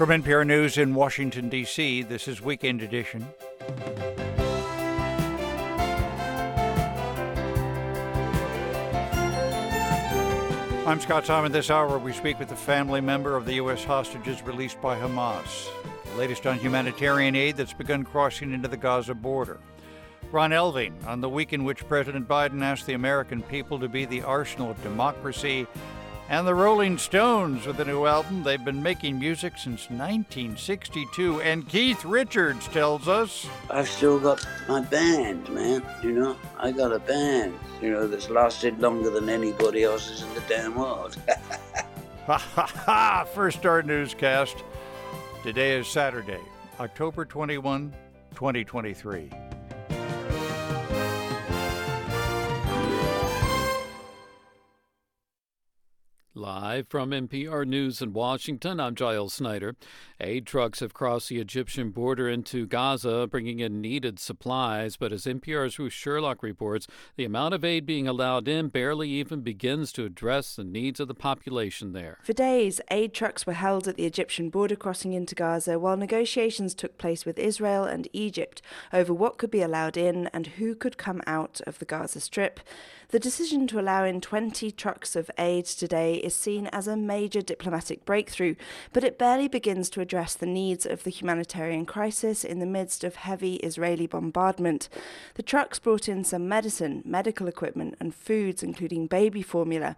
From NPR News in Washington, D.C., this is Weekend Edition. I'm Scott Simon. This hour, we speak with a family member of the U.S. hostages released by Hamas. The latest on humanitarian aid that's begun crossing into the Gaza border. Ron Elving on the week in which President Biden asked the American people to be the arsenal of democracy and the Rolling Stones with a new album. They've been making music since 1962, and Keith Richards tells us I've still got my band, man. You know, I got a band, you know, that's lasted longer than anybody else's in the damn world. ha ha ha! First Star Newscast. Today is Saturday, October 21, 2023. Live from NPR News in Washington, I'm Giles Snyder. Aid trucks have crossed the Egyptian border into Gaza, bringing in needed supplies. But as NPR's Ruth Sherlock reports, the amount of aid being allowed in barely even begins to address the needs of the population there. For days, aid trucks were held at the Egyptian border crossing into Gaza while negotiations took place with Israel and Egypt over what could be allowed in and who could come out of the Gaza Strip. The decision to allow in 20 trucks of aid today is seen as a major diplomatic breakthrough, but it barely begins to address the needs of the humanitarian crisis in the midst of heavy Israeli bombardment. The trucks brought in some medicine, medical equipment, and foods, including baby formula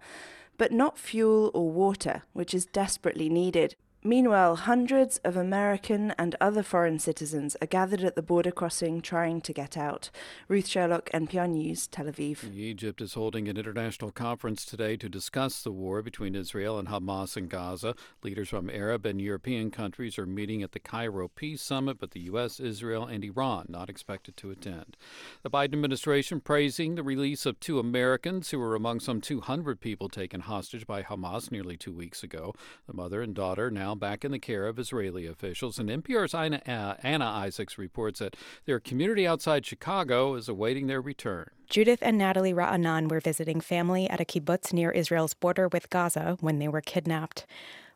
but not fuel or water, which is desperately needed. Meanwhile, hundreds of American and other foreign citizens are gathered at the border crossing trying to get out. Ruth Sherlock, NPR News, Tel Aviv. Egypt is holding an international conference today to discuss the war between Israel and Hamas in Gaza. Leaders from Arab and European countries are meeting at the Cairo Peace Summit, but the U.S., Israel, and Iran not expected to attend. The Biden administration praising the release of two Americans who were among some 200 people taken hostage by Hamas nearly two weeks ago. The mother and daughter now now back in the care of Israeli officials. And NPR's Anna, uh, Anna Isaacs reports that their community outside Chicago is awaiting their return. Judith and Natalie Ra'anan were visiting family at a kibbutz near Israel's border with Gaza when they were kidnapped.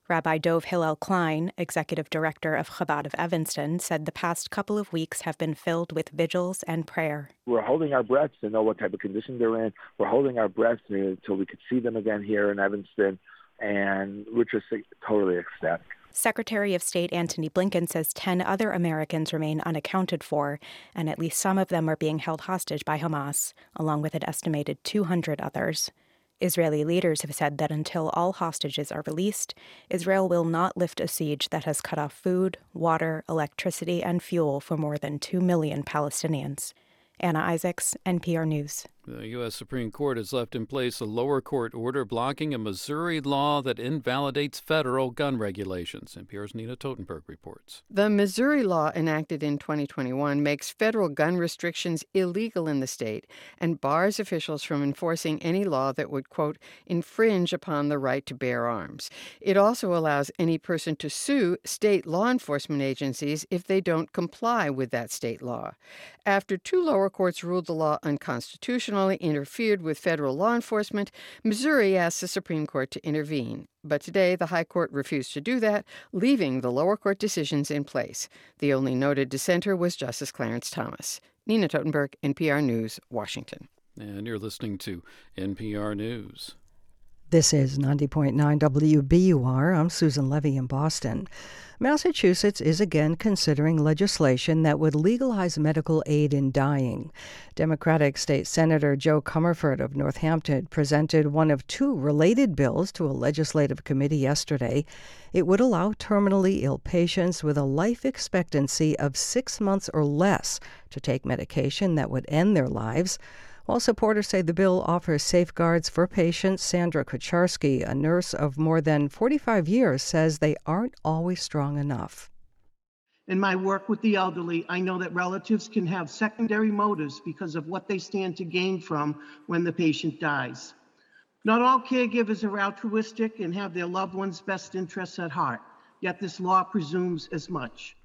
Rabbi Dov Hillel Klein, executive director of Chabad of Evanston, said the past couple of weeks have been filled with vigils and prayer. We're holding our breaths to know what type of condition they're in. We're holding our breaths until we could see them again here in Evanston and we're just totally ecstatic. Secretary of State Antony Blinken says 10 other Americans remain unaccounted for, and at least some of them are being held hostage by Hamas, along with an estimated 200 others. Israeli leaders have said that until all hostages are released, Israel will not lift a siege that has cut off food, water, electricity, and fuel for more than 2 million Palestinians. Anna Isaacs, NPR News. The U.S. Supreme Court has left in place a lower court order blocking a Missouri law that invalidates federal gun regulations. NPR's Nina Totenberg reports. The Missouri law enacted in 2021 makes federal gun restrictions illegal in the state and bars officials from enforcing any law that would, quote, infringe upon the right to bear arms. It also allows any person to sue state law enforcement agencies if they don't comply with that state law. After two lower courts ruled the law unconstitutional, interfered with federal law enforcement, Missouri asked the Supreme Court to intervene. But today, the High Court refused to do that, leaving the lower court decisions in place. The only noted dissenter was Justice Clarence Thomas. Nina Totenberg, NPR News, Washington. And you're listening to NPR News. This is 90.9 WBUR. I'm Susan Levy in Boston. Massachusetts is again considering legislation that would legalize medical aid in dying. Democratic State Senator Jo Comerford of Northampton presented one of two related bills to a legislative committee yesterday. It would allow terminally ill patients with a life expectancy of six months or less to take medication that would end their lives. While supporters say the bill offers safeguards for patients, Sandra Kucharski, a nurse of more than 45 years, says they aren't always strong enough. In my work with the elderly, I know that relatives can have secondary motives because of what they stand to gain from when the patient dies. Not all caregivers are altruistic and have their loved one's best interests at heart, yet this law presumes as much.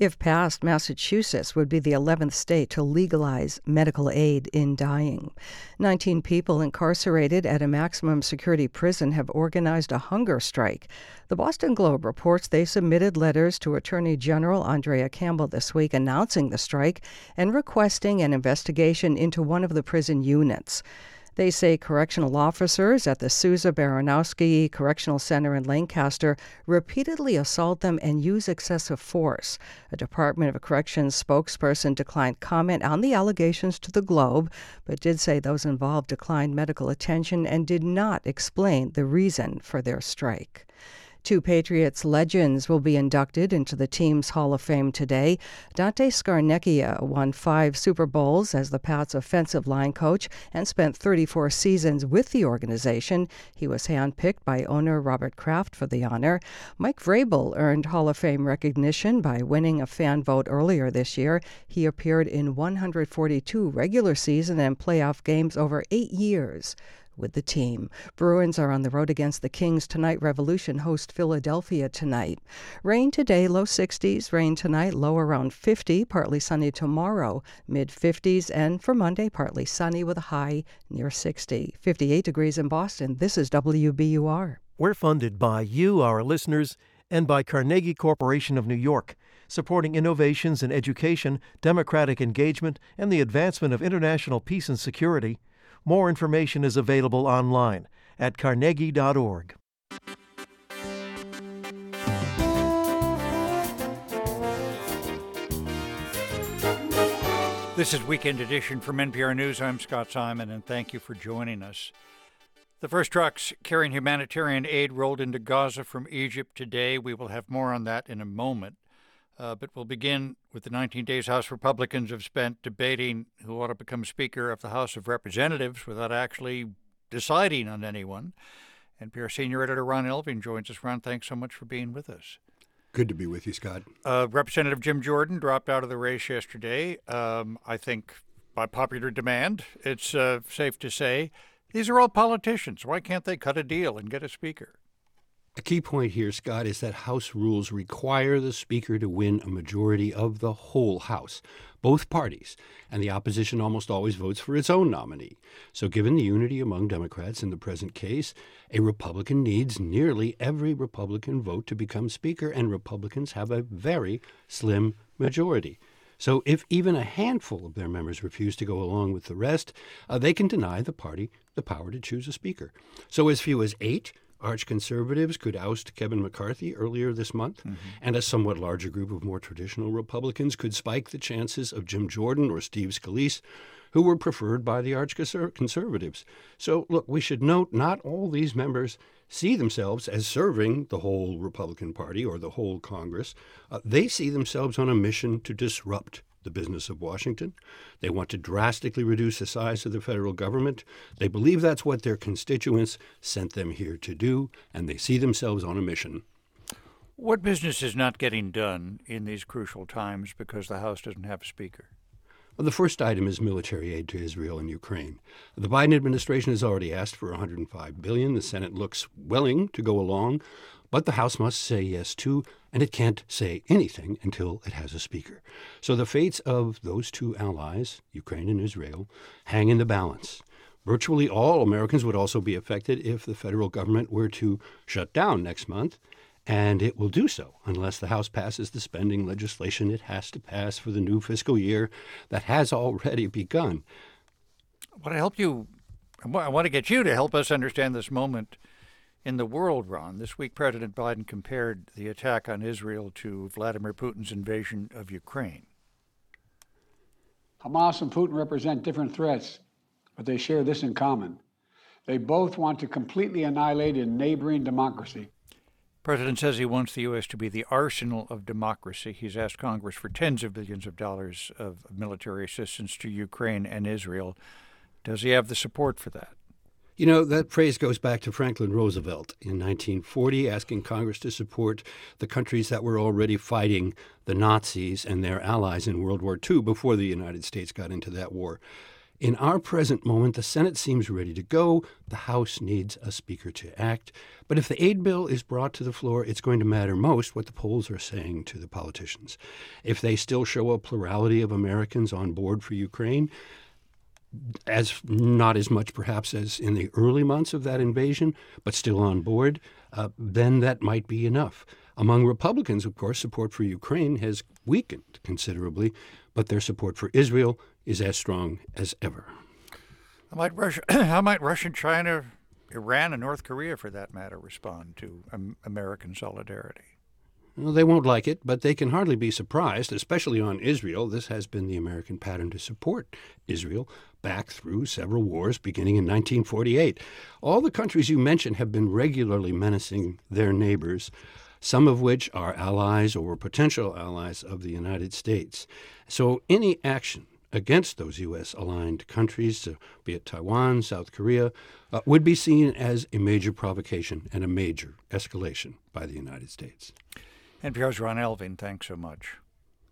If passed, Massachusetts would be the 11th state to legalize medical aid in dying. 19 people incarcerated at a maximum security prison have organized a hunger strike. The Boston Globe reports they submitted letters to Attorney General Andrea Campbell this week announcing the strike and requesting an investigation into one of the prison units. They say correctional officers at the Souza Baranowski Correctional Center in Lancaster repeatedly assault them and use excessive force. A Department of Corrections spokesperson declined comment on the allegations to the Globe, but did say those involved declined medical attention and did not explain the reason for their strike. Two Patriots legends will be inducted into the team's Hall of Fame today. Dante Scarnecchia won five Super Bowls as the Pats' offensive line coach and spent 34 seasons with the organization. He was handpicked by owner Robert Kraft for the honor. Mike Vrabel earned Hall of Fame recognition by winning a fan vote earlier this year. He appeared in 142 regular season and playoff games over eight years with the team. Bruins are on the road against the Kings tonight. Revolution host Philadelphia tonight. Rain today, low 60s. Rain tonight, low around 50. Partly sunny tomorrow, mid 50s. And for Monday, partly sunny with a high near 60. 58 degrees in Boston. This is WBUR. We're funded by you, our listeners, and by Carnegie Corporation of New York supporting innovations in education, democratic engagement, and the advancement of international peace and security. More information is available online at carnegie.org. This is Weekend Edition from NPR News. I'm Scott Simon, and thank you for joining us. The first trucks carrying humanitarian aid rolled into Gaza from Egypt today. We will have more on that in a moment. Uh, but we'll begin with the 19 days House Republicans have spent debating who ought to become Speaker of the House of Representatives without actually deciding on anyone. NPR senior editor Ron Elving joins us. Ron, thanks so much for being with us. Good to be with you, Scott. Uh, Representative Jim Jordan dropped out of the race yesterday. Um, I think by popular demand, it's uh, safe to say these are all politicians. Why can't they cut a deal and get a speaker? A key point here, Scott, is that House rules require the Speaker to win a majority of the whole House, both parties, and the opposition almost always votes for its own nominee. So, given the unity among Democrats in the present case, a Republican needs nearly every Republican vote to become Speaker, and Republicans have a very slim majority. So, if even a handful of their members refuse to go along with the rest, uh, they can deny the party the power to choose a Speaker. So, as few as eight arch conservatives could oust Kevin McCarthy earlier this month, mm-hmm. and a somewhat larger group of more traditional Republicans could spike the chances of Jim Jordan or Steve Scalise, who were preferred by the arch conservatives. So, look, we should note not all these members see themselves as serving the whole Republican Party or the whole Congress. Uh, they see themselves on a mission to disrupt the business of Washington. They want to drastically reduce the size of the federal government. They believe that's what their constituents sent them here to do, and they see themselves on a mission. What business is not getting done in these crucial times because the House doesn't have a speaker? Well, the first item is military aid to Israel and Ukraine. The Biden administration has already asked for 105 billion. The Senate looks willing to go along, but the House must say yes too, and it can't say anything until it has a speaker. So the fates of those two allies, Ukraine and Israel, hang in the balance. Virtually all Americans would also be affected if the federal government were to shut down next month, and it will do so unless the House passes the spending legislation it has to pass for the new fiscal year that has already begun. I want to help you. I want to get you to help us understand this moment in the world, Ron. This week, President Biden compared the attack on Israel to Vladimir Putin's invasion of Ukraine. Hamas and Putin represent different threats, but they share this in common. They both want to completely annihilate a neighboring democracy. President says he wants the U.S. to be the arsenal of democracy. He's asked Congress for tens of billions of dollars of military assistance to Ukraine and Israel. Does he have the support for that? You know, that phrase goes back to Franklin Roosevelt in 1940, asking Congress to support the countries that were already fighting the Nazis and their allies in World War II before the United States got into that war. In our present moment, the Senate seems ready to go. The House needs a speaker to act. But if the aid bill is brought to the floor, it's going to matter most what the polls are saying to the politicians. If they still show a plurality of Americans on board for Ukraine, as not as much perhaps as in the early months of that invasion, but still on board, uh, then that might be enough. Among Republicans, of course, support for Ukraine has weakened considerably, but their support for Israel is as strong as ever. How might Russia, how might Russia, China, Iran, and North Korea, for that matter, respond to um, American solidarity? Well, they won't like it, but they can hardly be surprised, especially on Israel. This has been the American pattern to support Israel back through several wars beginning in 1948. All the countries you mentioned have been regularly menacing their neighbors, some of which are allies or potential allies of the United States. So any action against those U.S. aligned countries, be it Taiwan, South Korea, uh, would be seen as a major provocation and a major escalation by the United States. NPR's Ron Elving, thanks so much.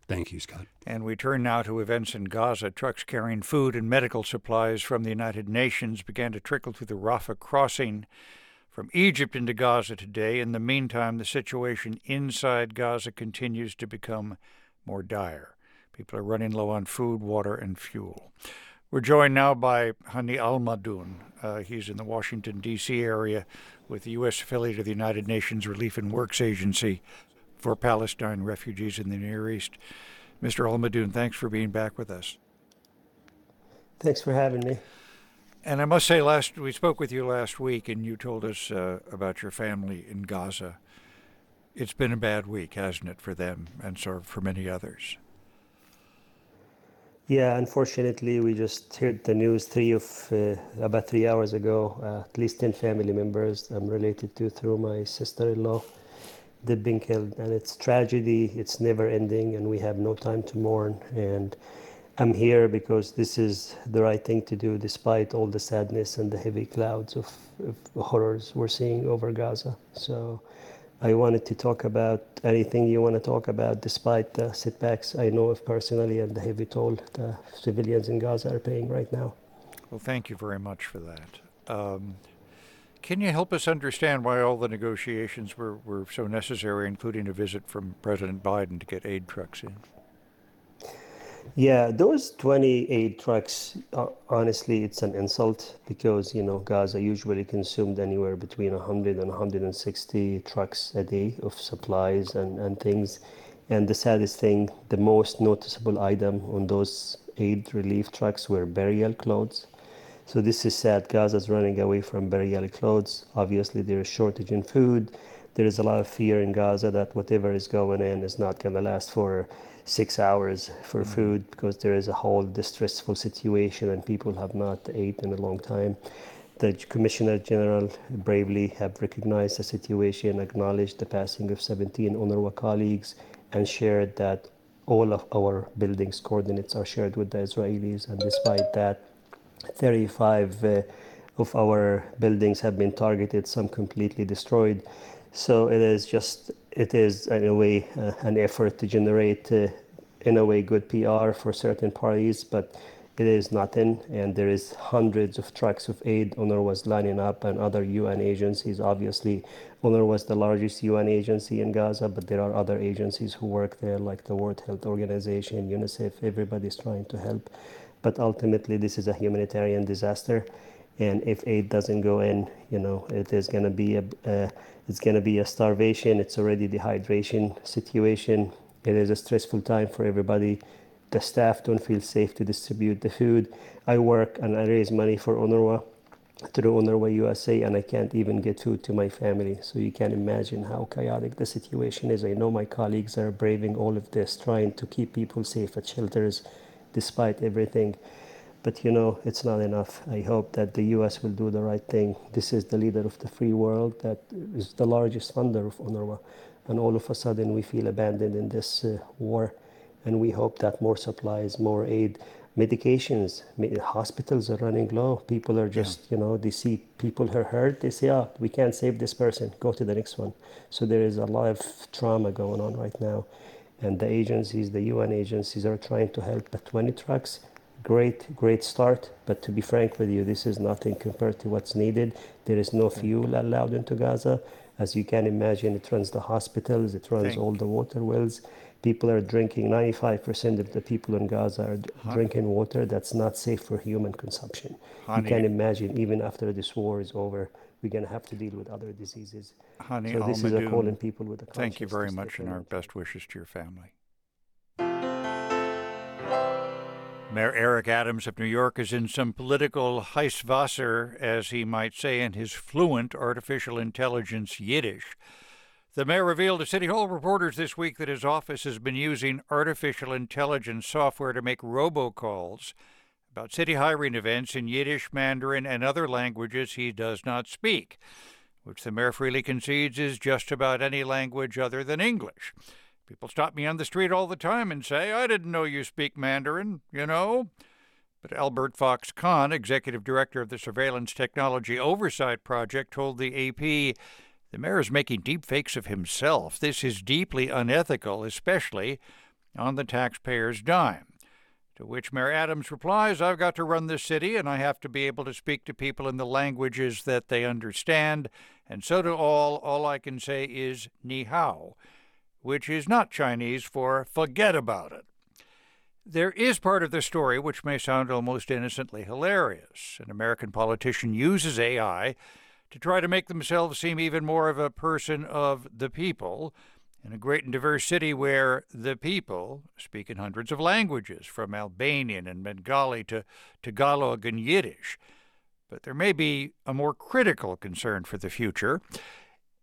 Thank you, Scott. And we turn now to events in Gaza. Trucks carrying food and medical supplies from the United Nations began to trickle through the Rafah crossing from Egypt into Gaza today. In the meantime, the situation inside Gaza continues to become more dire. People are running low on food, water, and fuel. We're joined now by Hani Al Uh, he's in the Washington, D.C. area with the U.S. affiliate of the United Nations Relief and Works Agency for Palestine refugees in the Near East. Mr. Almadhoun thanks for being back with us. Thanks for having me. And I must say, last we spoke with you last week, and you told us uh, about your family in Gaza. It's been a bad week, hasn't it, for them, and so for many others. Yeah, unfortunately, we just heard the news three of uh, about three hours ago. Uh, at least ten family members I'm related to through my sister-in-law they've been killed and it's tragedy it's never ending and we have no time to mourn. And i'm here because this is the right thing to do despite all the sadness and the heavy clouds of, of horrors we're seeing over gaza. So i wanted to talk about anything you want to talk about despite the setbacks i know of personally and the heavy toll the civilians in gaza are paying right now. Well thank you very much for that. Um, can you help us understand why all the negotiations were, were so necessary, including a visit from President Biden to get aid trucks in? Yeah, those 20 aid trucks, uh, honestly, it's an insult because, you know, Gaza usually consumed anywhere between 100 and 160 trucks a day of supplies and, and things. And the saddest thing, the most noticeable item on those aid relief trucks were burial clothes. So this is sad. Gaza is running away from burial clothes. Obviously, there is shortage in food. There is a lot of fear in Gaza that whatever is going in is not going to last for six hours for mm-hmm. food because there is a whole distressful situation and people have not ate in a long time. The Commissioner General bravely have recognized the situation, acknowledged the passing of 17 UNRWA colleagues, and shared that all of our buildings coordinates are shared with the Israelis. And despite that, 35 uh, of our buildings have been targeted, some completely destroyed. So it is just, it is in a way uh, an effort to generate, uh, in a way, good PR for certain parties, but it is nothing. And there is hundreds of trucks of aid. UNRWA was lining up, and other UN agencies. Obviously, UNRWA was the largest UN agency in Gaza, but there are other agencies who work there, like the World Health Organization, UNICEF. Everybody's trying to help but ultimately this is a humanitarian disaster. And if aid doesn't go in you know it is going to be a uh, it's going to be a starvation. It's already dehydration situation. It is a stressful time for everybody. The staff don't feel safe to distribute the food. I work and i raise money for UNRWA through UNRWA USA and I can't even get food to my family. So you can imagine how chaotic the situation is. I know my colleagues are braving all of this, trying to keep people safe at shelters, despite everything. But you know, it's not enough. I hope that the US will do the right thing. This is the leader of the free world that is the largest funder of UNRWA. And all of a sudden, we feel abandoned in this uh, war. And we hope that more supplies, more aid, medications, hospitals are running low. People are just, yeah. you know, they see people are hurt. They say, oh, we can't save this person. Go to the next one. So there is a lot of trauma going on right now and the agencies, the UN agencies, are trying to help. But 20 trucks, great, great start. But to be frank with you, this is nothing compared to what's needed. There is no mm. fuel allowed into Gaza. As you can imagine, it runs the hospitals, it runs Thank all the water wells. People are drinking, 95% of the people in Gaza are Hani. drinking water that's not safe for human consumption. Hani. You can imagine, even after this war is over, we're going to have to deal with other diseases. Hani, so this is a calling people with a Thank you very much, and our best wishes to your family. Mayor Eric Adams of New York is in some political Heißwasser, as he might say in his fluent artificial intelligence Yiddish. The mayor revealed to City Hall reporters this week that his office has been using artificial intelligence software to make robocalls about city hiring events in Yiddish, Mandarin, and other languages he does not speak, which the mayor freely concedes is just about any language other than English. People stop me on the street all the time and say, I didn't know you speak Mandarin, you know? But Albert Fox Cahn, executive director of the Surveillance Technology Oversight Project, told the AP the mayor is making deep fakes of himself. This is deeply unethical, especially on the taxpayer's dime. To which Mayor Adams replies, I've got to run this city and I have to be able to speak to people in the languages that they understand, and so do all. All I can say is ni hao which is not Chinese for forget about it. There is part of the story which may sound almost innocently hilarious. An American politician uses AI to try to make themselves seem even more of a person of the people in a great and diverse city where the people speak in hundreds of languages, from Albanian and Bengali to Tagalog and Yiddish. But there may be a more critical concern for the future.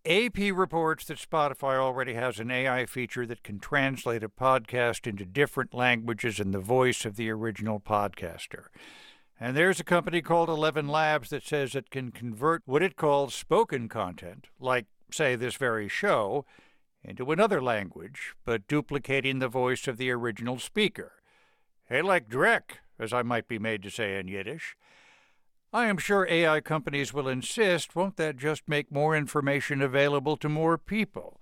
AP reports that Spotify already has an AI feature that can translate a podcast into different languages in the voice of the original podcaster. And there's a company called Eleven Labs that says it can convert what it calls spoken content, like, say, this very show, into another language, but duplicating the voice of the original speaker. Hey, like Drek, as I might be made to say in Yiddish. I am sure AI companies will insist, won't that just make more information available to more people?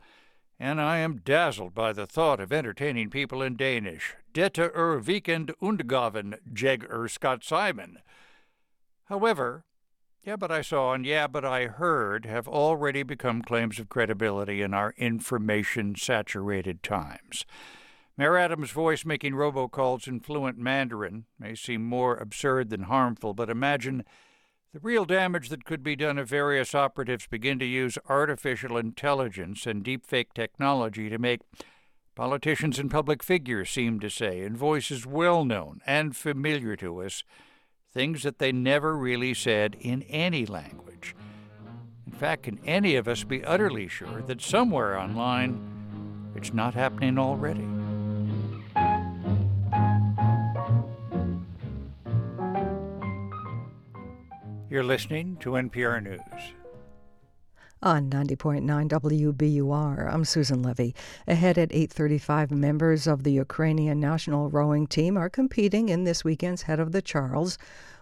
And I am dazzled by the thought of entertaining people in Danish. Dette er weekend undgaven, jeg er Scott Simon. However, yeah, but I saw and yeah, but I heard have already become claims of credibility in our information saturated times. Mayor Adams' voice making robocalls in fluent Mandarin may seem more absurd than harmful, but imagine the real damage that could be done if various operatives begin to use artificial intelligence and deepfake technology to make politicians and public figures seem to say, in voices well known and familiar to us, things that they never really said in any language. In fact, can any of us be utterly sure that somewhere online it's not happening already? You're listening to NPR News. On 90.9 WBUR, I'm Susan Levy. Ahead at 8:35, members of the Ukrainian national rowing team are competing in this weekend's Head of the Charles.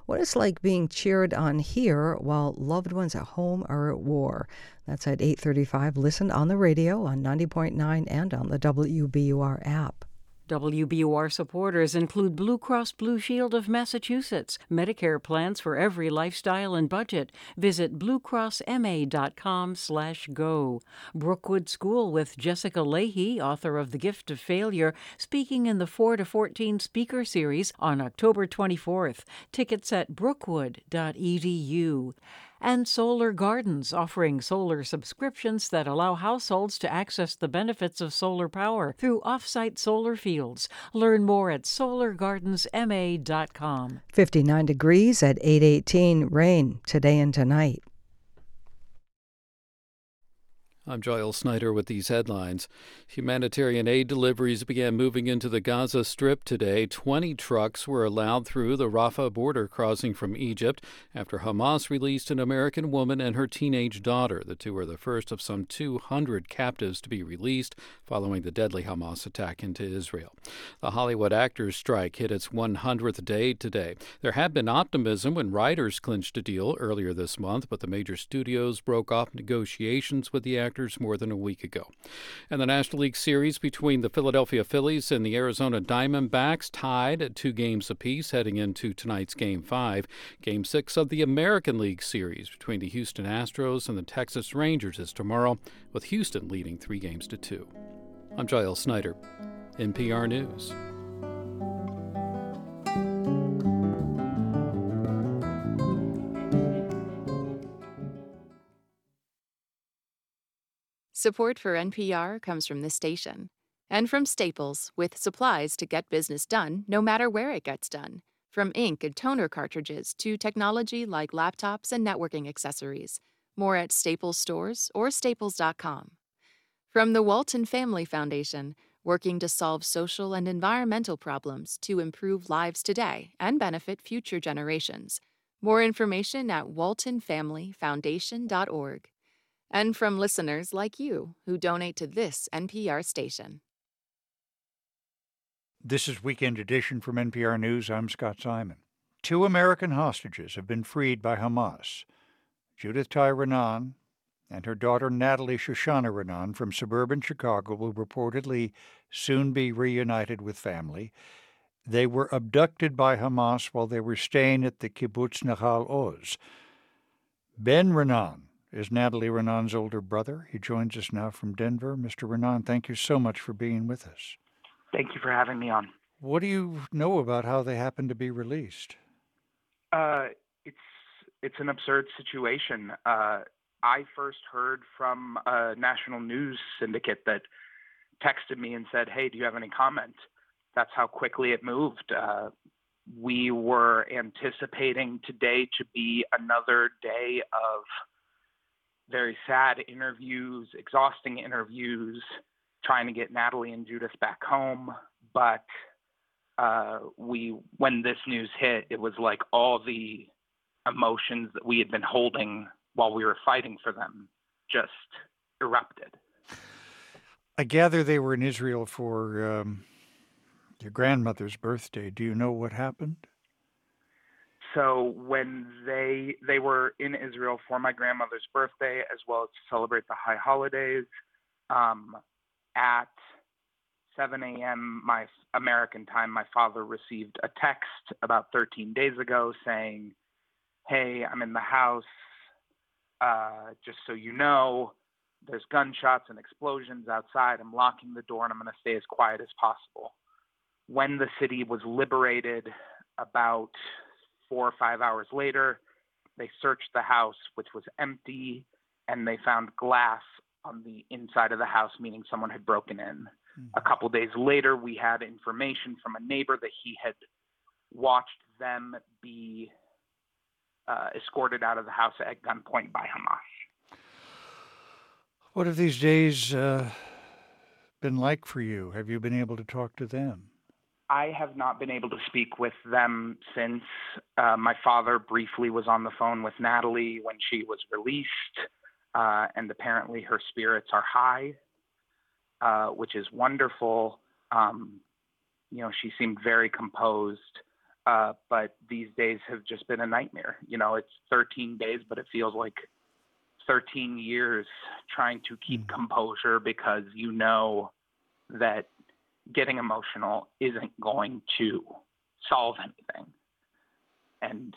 What it's like being cheered on here while loved ones at home are at war. That's at 8:35. Listen on the radio on 90.9 and on the WBUR app. WBUR supporters include Blue Cross Blue Shield of Massachusetts, Medicare plans for every lifestyle and budget. Visit bluecrossma.com/go. Brookwood School with Jessica Lahey, author of The Gift of Failure, speaking in the 4 to 14 speaker series on October 24th. Tickets at brookwood.edu and Solar Gardens, offering solar subscriptions that allow households to access the benefits of solar power through offsite solar fields. Learn more at solargardensma.com. 59 degrees at 818, rain today and tonight. I'm Giles Snyder with these headlines. Humanitarian aid deliveries began moving into the Gaza Strip today. 20 trucks were allowed through the Rafah border crossing from Egypt after Hamas released an American woman and her teenage daughter. The two are the first of some 200 captives to be released following the deadly Hamas attack into Israel. The Hollywood actors' strike hit its 100th day today. There had been optimism when writers clinched a deal earlier this month, but the major studios broke off negotiations with the actors contractors more than a week ago. And the National League Series between the Philadelphia Phillies and the Arizona Diamondbacks tied at two games apiece heading into tonight's Game 5. Game 6 of the American League Series between the Houston Astros and the Texas Rangers is tomorrow, with Houston leading three games to two. I'm Giles Snyder, NPR News. Support for NPR comes from this station and from Staples with supplies to get business done no matter where it gets done. From ink and toner cartridges to technology like laptops and networking accessories. More at Staples stores or staples.com. From the Walton Family Foundation, working to solve social and environmental problems to improve lives today and benefit future generations. More information at waltonfamilyfoundation.org. And from listeners like you who donate to this NPR station. This is Weekend Edition from NPR News. I'm Scott Simon. Two American hostages have been freed by Hamas. Judith Tai Raanan and her daughter Natalie Shoshana Raanan from suburban Chicago will reportedly soon be reunited with family. They were abducted by Hamas while they were staying at the kibbutz Nahal Oz. Ben Raanan is Natalie Raanan's older brother. He joins us now from Denver. Mr. Raanan, thank you so much for being with us. Thank you for having me on. What do you know about how they happened to be released? Uh, it's it's an absurd situation. Uh, I first heard from a national news syndicate that texted me and said, "Hey, do you have any comment?" That's how quickly it moved. Uh, we were anticipating today to be another day of very sad interviews, exhausting interviews, trying to get Natalie and Judith back home. But uh, we, when this news hit, it was like all the emotions that we had been holding while we were fighting for them just erupted. I gather they were in Israel for um, your grandmother's birthday. Do you know what happened? So when they they were in Israel for my grandmother's birthday, as well as to celebrate the high holidays, um, at 7 a.m. my American time, my father received a text about 13 days ago saying, "Hey, I'm in the house. Uh, just so you know, there's gunshots and explosions outside. I'm locking the door and I'm going to stay as quiet as possible." When the city was liberated, about four or five hours later, they searched the house, which was empty, and they found glass on the inside of the house, meaning someone had broken in. Mm-hmm. A couple days later, we had information from a neighbor that he had watched them be uh, escorted out of the house at gunpoint by Hamas. What have these days uh, been like for you? Have you been able to talk to them? I have not been able to speak with them since uh, my father briefly was on the phone with Natalie when she was released, uh, and apparently her spirits are high, uh, which is wonderful. Um, you know, she seemed very composed, uh, but these days have just been a nightmare. You know, it's 13 days, but it feels like 13 years trying to keep mm. composure because you know that getting emotional isn't going to solve anything. And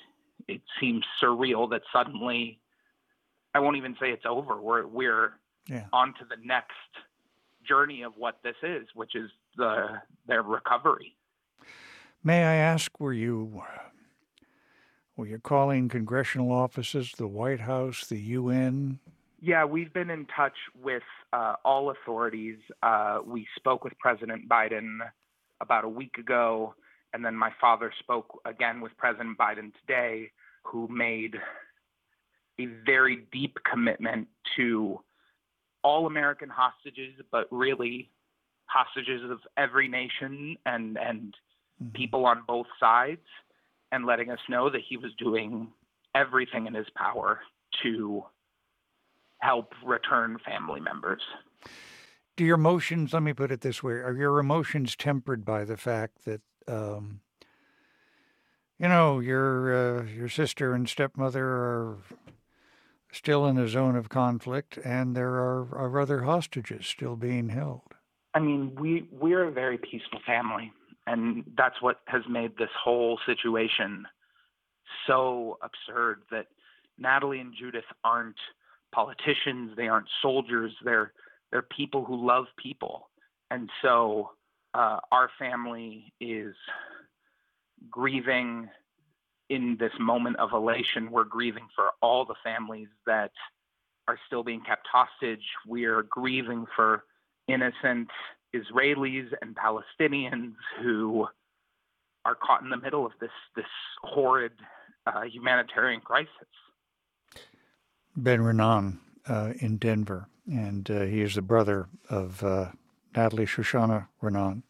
it seems surreal that suddenly, I won't even say it's over. We're we're yeah. on to the next journey of what this is, which is the their recovery. May I ask, were you were you calling congressional offices, the White House, the UN? Yeah, we've been in touch with uh, all authorities. Uh, we spoke with President Biden about a week ago, and then my father spoke again with President Biden today, who made a very deep commitment to all American hostages, but really hostages of every nation and and mm-hmm. people on both sides, and letting us know that he was doing everything in his power to help return family members. Do your emotions, let me put it this way, are your emotions tempered by the fact that, um, you know, your uh, your sister and stepmother are still in a zone of conflict, and there are, are other hostages still being held. I mean, we we're a very peaceful family, and that's what has made this whole situation so absurd. That Natalie and Judith aren't politicians, they aren't soldiers, they're they're people who love people, and so uh, our family is grieving in this moment of elation. We're grieving for all the families that are still being kept hostage. We're grieving for innocent Israelis and Palestinians who are caught in the middle of this this horrid uh, humanitarian crisis. Ben Raanan uh, in Denver, and uh, he is the brother of uh, Natalie Shoshana Raanan,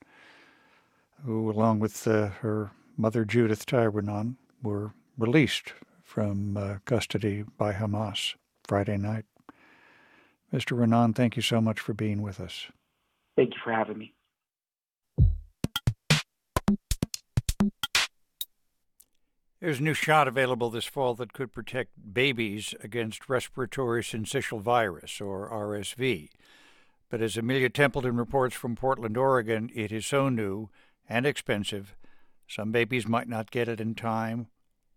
who, along with her mother Judith Tai Raanan, were released from custody by Hamas Friday night. Mr. Raanan, thank you so much for being with us. Thank you for having me. There's a new shot available this fall that could protect babies against respiratory syncytial virus, or RSV. But as Amelia Templeton reports from Portland, Oregon, it is so new and expensive, some babies might not get it in time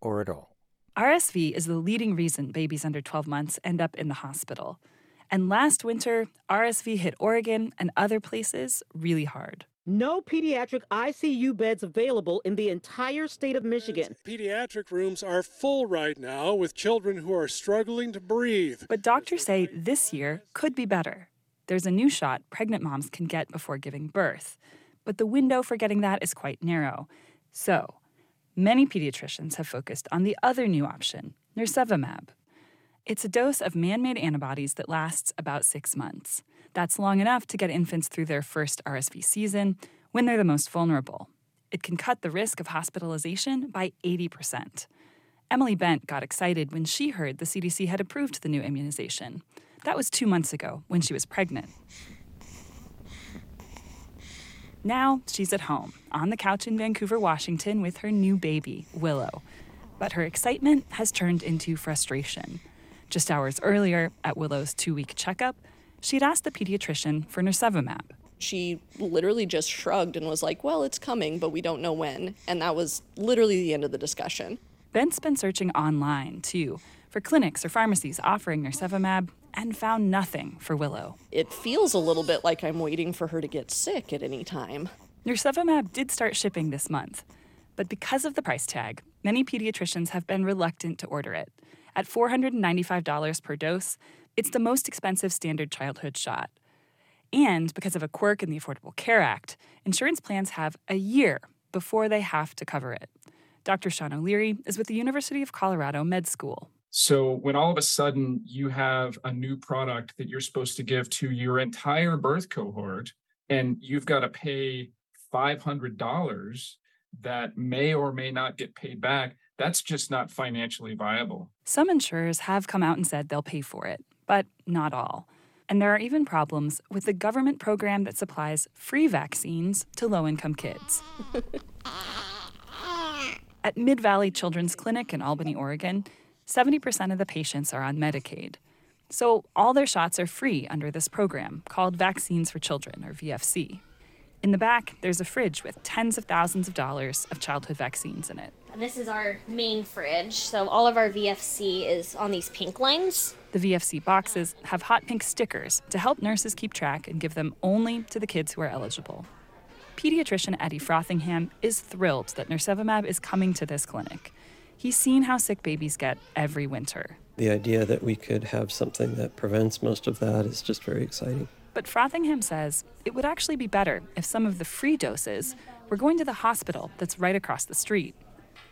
or at all. RSV is the leading reason babies under 12 months end up in the hospital. And last winter, RSV hit Oregon and other places really hard. No pediatric ICU beds available in the entire state of Michigan. Pediatric rooms are full right now with children who are struggling to breathe. But doctors say this year could be better. There's a new shot pregnant moms can get before giving birth, but the window for getting that is quite narrow. So, many pediatricians have focused on the other new option, nirsevimab. It's a dose of man made antibodies that lasts about six months. That's long enough to get infants through their first RSV season when they're the most vulnerable. It can cut the risk of hospitalization by 80%. Emily Bent got excited when she heard the CDC had approved the new immunization. That was two months ago when she was pregnant. Now she's at home, on the couch in Vancouver, Washington, with her new baby, Willow. But her excitement has turned into frustration. Just hours earlier, at Willow's two week checkup, she'd asked the pediatrician for nirsevimab. She literally just shrugged and was like, Well, it's coming, but we don't know when. And that was literally the end of the discussion. Bent's been searching online, too, for clinics or pharmacies offering nirsevimab and found nothing for Willow. It feels a little bit like I'm waiting for her to get sick at any time. Nirsevimab did start shipping this month, but because of the price tag, many pediatricians have been reluctant to order it. At $495 per dose, it's the most expensive standard childhood shot. And because of a quirk in the Affordable Care Act, insurance plans have a year before they have to cover it. Dr. Sean O'Leary is with the University of Colorado Med School. So, when all of a sudden you have a new product that you're supposed to give to your entire birth cohort, and you've got to pay $500 that may or may not get paid back, that's just not financially viable. Some insurers have come out and said they'll pay for it, but not all. And there are even problems with the government program that supplies free vaccines to low income kids. At Mid Valley Children's Clinic in Albany, Oregon, 70% of the patients are on Medicaid. So all their shots are free under this program called Vaccines for Children, or VFC. In the back, there's a fridge with tens of thousands of dollars of childhood vaccines in it. This is our main fridge, so all of our VFC is on these pink lines. The VFC boxes have hot pink stickers to help nurses keep track and give them only to the kids who are eligible. Pediatrician Eddie Frothingham is thrilled that nirsevimab is coming to this clinic. He's seen how sick babies get every winter. The idea that we could have something that prevents most of that is just very exciting. But Frothingham says it would actually be better if some of the free doses were going to the hospital that's right across the street.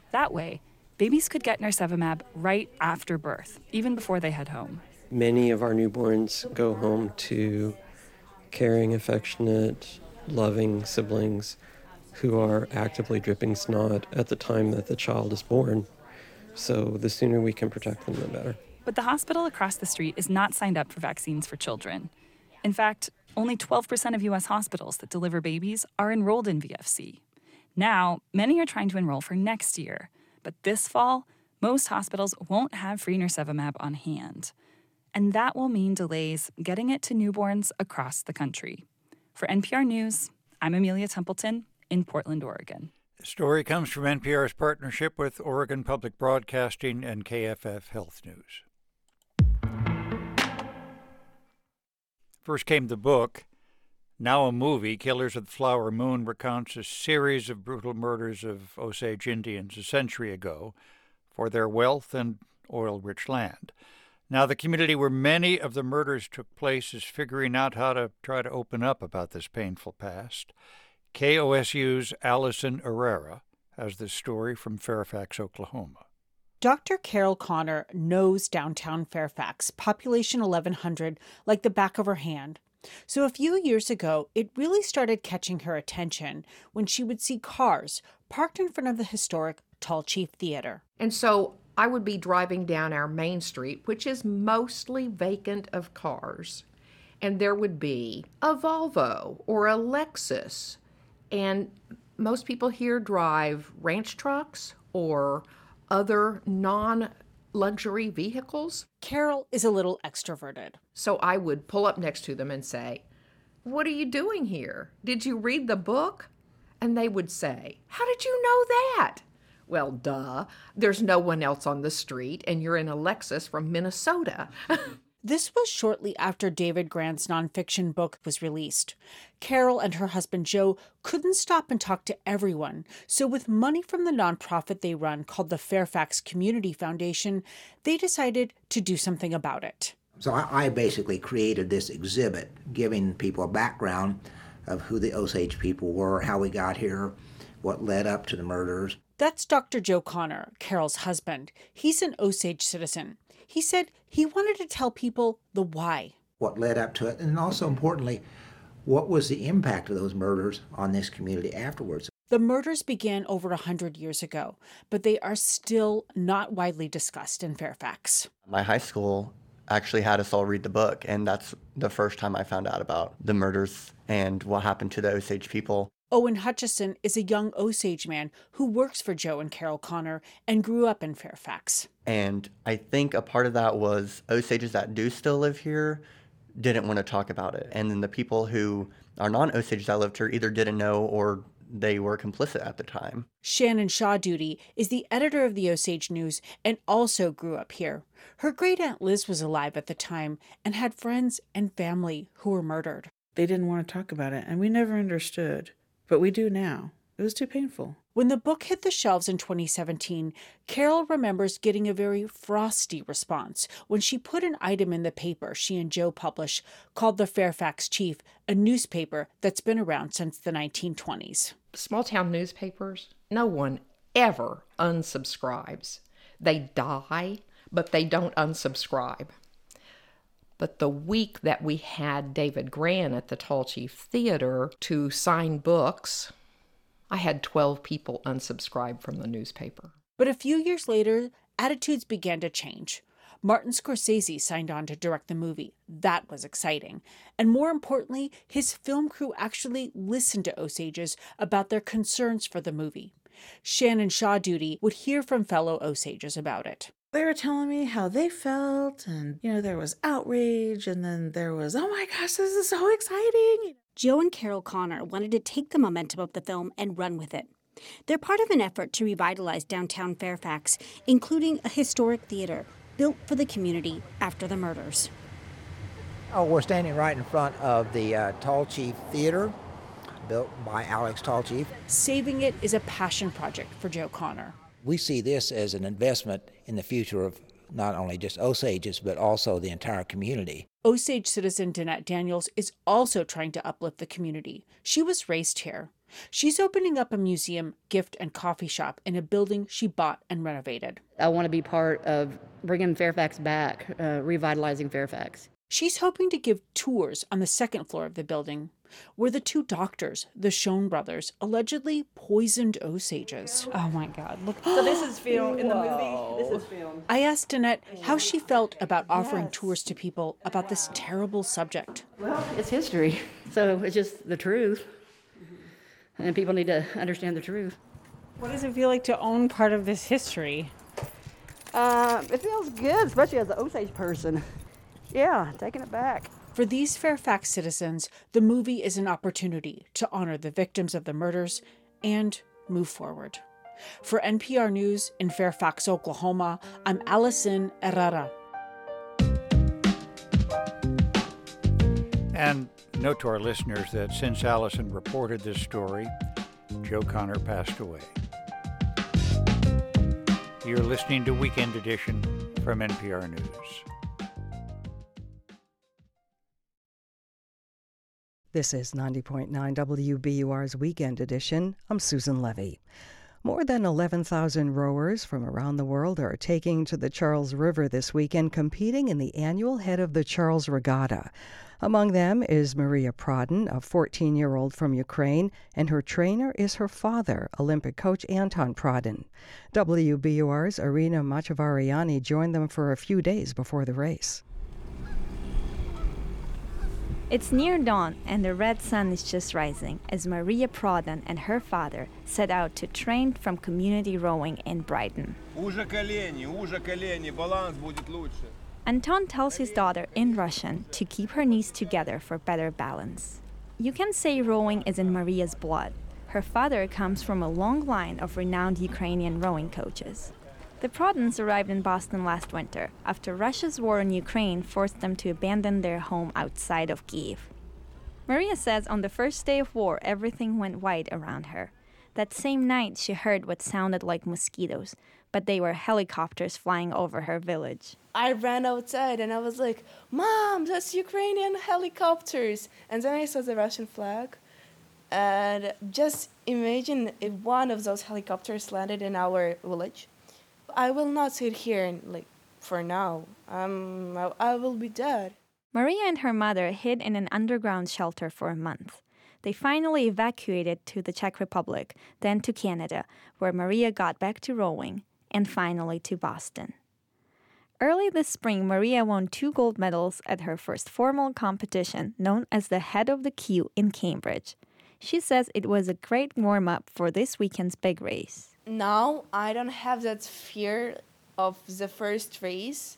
That way, babies could get nirsevimab right after birth, even before they head home. Many of our newborns go home to caring, affectionate, loving siblings who are actively dripping snot at the time that the child is born. So the sooner we can protect them, the better. But the hospital across the street is not signed up for vaccines for children. In fact, only 12% of U.S. hospitals that deliver babies are enrolled in VFC. Now, many are trying to enroll for next year, but this fall, most hospitals won't have free nirsevimab on hand. and that will mean delays getting it to newborns across the country. For NPR News, I'm Amelia Templeton in Portland, Oregon. The story comes from NPR's partnership with Oregon Public Broadcasting and KFF Health News. First came the book. Now a movie, Killers of the Flower Moon, recounts a series of brutal murders of Osage Indians a century ago for their wealth and oil rich land. Now, the community where many of the murders took place is figuring out how to try to open up about this painful past. KOSU's Allison Herrera has this story from Fairfax, Oklahoma. Dr. Carol Connor knows downtown Fairfax, population 1100, like the back of her hand. So a few years ago, it really started catching her attention when she would see cars parked in front of the historic Tall Chief Theater. And so I would be driving down our main street, which is mostly vacant of cars, and there would be a Volvo or a Lexus. And most people here drive ranch trucks or other non luxury vehicles. Carol is a little extroverted. So I would pull up next to them and say, What are you doing here? Did you read the book? And they would say, How did you know that? Well, duh. There's no one else on the street, and you're in a Lexus from Minnesota. This was shortly after David Grann's nonfiction book was released. Carol and her husband Joe couldn't stop and talk to everyone, so with money from the nonprofit they run called the Fairfax Community Foundation, they decided to do something about it. So I, I basically created this exhibit giving people a background of who the Osage people were, how we got here, what led up to the murders. That's Dr. Joe Connor, Carol's husband. He's an Osage citizen. He said he wanted to tell people the why. What led up to it, and also importantly, what was the impact of those murders on this community afterwards? The murders began over a hundred years ago, but they are still not widely discussed in Fairfax. My high school actually had us all read the book, and that's the first time I found out about the murders and what happened to the Osage people. Owen Hutchison is a young Osage man who works for Joe and Carol Connor and grew up in Fairfax. And I think a part of that was Osages that do still live here didn't want to talk about it. And then the people who are non Osages that lived here either didn't know or they were complicit at the time. Shannon Shaw Duty is the editor of the Osage News and also grew up here. Her great aunt Liz was alive at the time and had friends and family who were murdered. They didn't want to talk about it, and we never understood. But we do now. It was too painful. When the book hit the shelves in 2017, Carol remembers getting a very frosty response when she put an item in the paper she and Joe publish called The Fairfax Chief, a newspaper that's been around since the 1920s. Small town newspapers, no one ever unsubscribes. They die, but they don't unsubscribe. But the week that we had David Grann at the Tall Chief Theater to sign books, I had 12 people unsubscribe from the newspaper. But a few years later, attitudes began to change. Martin Scorsese signed on to direct the movie. That was exciting. And more importantly, his film crew actually listened to Osages about their concerns for the movie. Shannon Shaw Duty would hear from fellow Osages about it they were telling me how they felt and you know there was outrage and then there was oh my gosh this is so exciting joe and carol connor wanted to take the momentum of the film and run with it. They're part of an effort to revitalize downtown fairfax including a historic theater built for the community after the murders. Oh we're standing right in front of the uh, tall chief theater built by alex tall chief. Saving it is a passion project for joe connor we see this as an investment in the future of not only just Osages, but also the entire community. Osage citizen Danette Daniels is also trying to uplift the community. She was raised here. She's opening up a museum, gift, and coffee shop in a building she bought and renovated. I want to be part of bringing Fairfax back, uh, revitalizing Fairfax. She's hoping to give tours on the second floor of the building, where the two doctors, the Shoun brothers, allegedly poisoned Osages. Oh my God! Look. So this is filmed in the movie. This is filmed. I asked Danette how she felt about offering yes. tours to people about this terrible subject. Well, it's history, so it's just the truth, and people need to understand the truth. What does it feel like to own part of this history? Uh, it feels good, especially as an Osage person Yeah, taking it back. For these Fairfax citizens, the movie is an opportunity to honor the victims of the murders and move forward. For NPR News in Fairfax, Oklahoma, I'm Allison Herrera. And note to our listeners that since Allison reported this story, Joe Connor passed away. You're listening to Weekend Edition from NPR News. This is 90.9 WBUR's Weekend Edition. I'm Susan Levy. More than 11,000 rowers from around the world are taking to the Charles River this weekend, competing in the annual Head of the Charles Regatta. Among them is Maria Prodin, a 14 year old from Ukraine, and her trainer is her father, Olympic coach Anton Prodin. WBUR's Irina Machavariani joined them for a few days before the race. It's near dawn, and the red sun is just rising as Maria Prodin and her father set out to train from community rowing in Brighton. Anton tells his daughter in Russian to keep her knees together for better balance. You can say rowing is in Maria's blood. Her father comes from a long line of renowned Ukrainian rowing coaches. The Prodins arrived in Boston last winter after Russia's war in Ukraine forced them to abandon their home outside of Kiev. Maria says on the first day of war, everything went white around her. That same night, she heard what sounded like mosquitoes, but they were helicopters flying over her village. I ran outside and I was like, Mom, that's Ukrainian helicopters. And then I saw the Russian flag. And just imagine if one of those helicopters landed in our village. I will not sit here and like for now. Um, I, I will be dead. Maria and her mother hid in an underground shelter for a month. They finally evacuated to the Czech Republic, then to Canada, where Maria got back to rowing, and finally to Boston. Early this spring, Maria won two gold medals at her first formal competition, known as the Head of the Queue in Cambridge. She says it was a great warm up for this weekend's big race now I don't have that fear of the first race,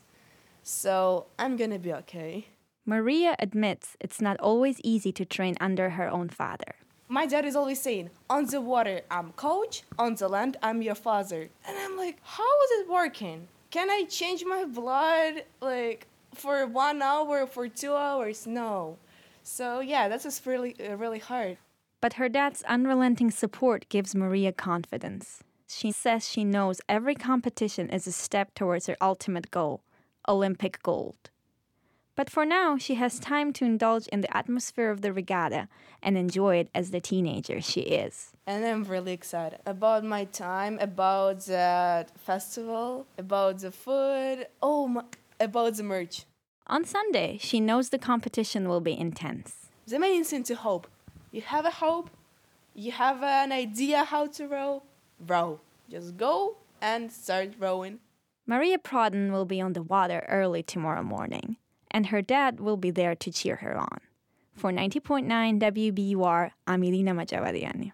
so I'm gonna be okay. Maria admits it's not always easy to train under her own father. My dad is always saying, on the water, I'm coach, on the land, I'm your father. And I'm like, how is it working? Can I change my blood like for one hour, for two hours? No. So yeah, that's just really, really hard. But her dad's unrelenting support gives Maria confidence. She says she knows every competition is a step towards her ultimate goal Olympic gold. But for now, she has time to indulge in the atmosphere of the regatta and enjoy it as the teenager she is. And I'm really excited about my time, about the festival, about the food, oh, my, about the merch. On Sunday, she knows the competition will be intense. The main thing to hope. You have a hope, you have an idea how to row, row. Just go and start rowing. Maria Prodin will be on the water early tomorrow morning, and her dad will be there to cheer her on. For 90.9 WBUR, I'm Irina Machavariani.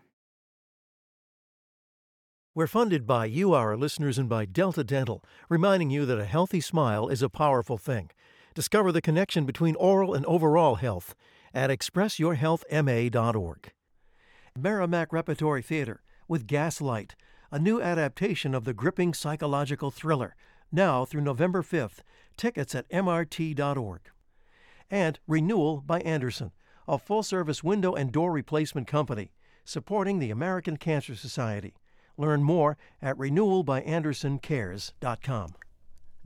We're funded by you, our listeners, and by Delta Dental, reminding you that a healthy smile is a powerful thing. Discover the connection between oral and overall health at expressyourhealthma.org. Merrimack Repertory Theater with Gaslight, a new adaptation of the gripping psychological thriller, now through November 5th. Tickets at mrt.org. And Renewal by Andersen, a full service window and door replacement company supporting the American Cancer Society. Learn more at renewalbyandersencares.com.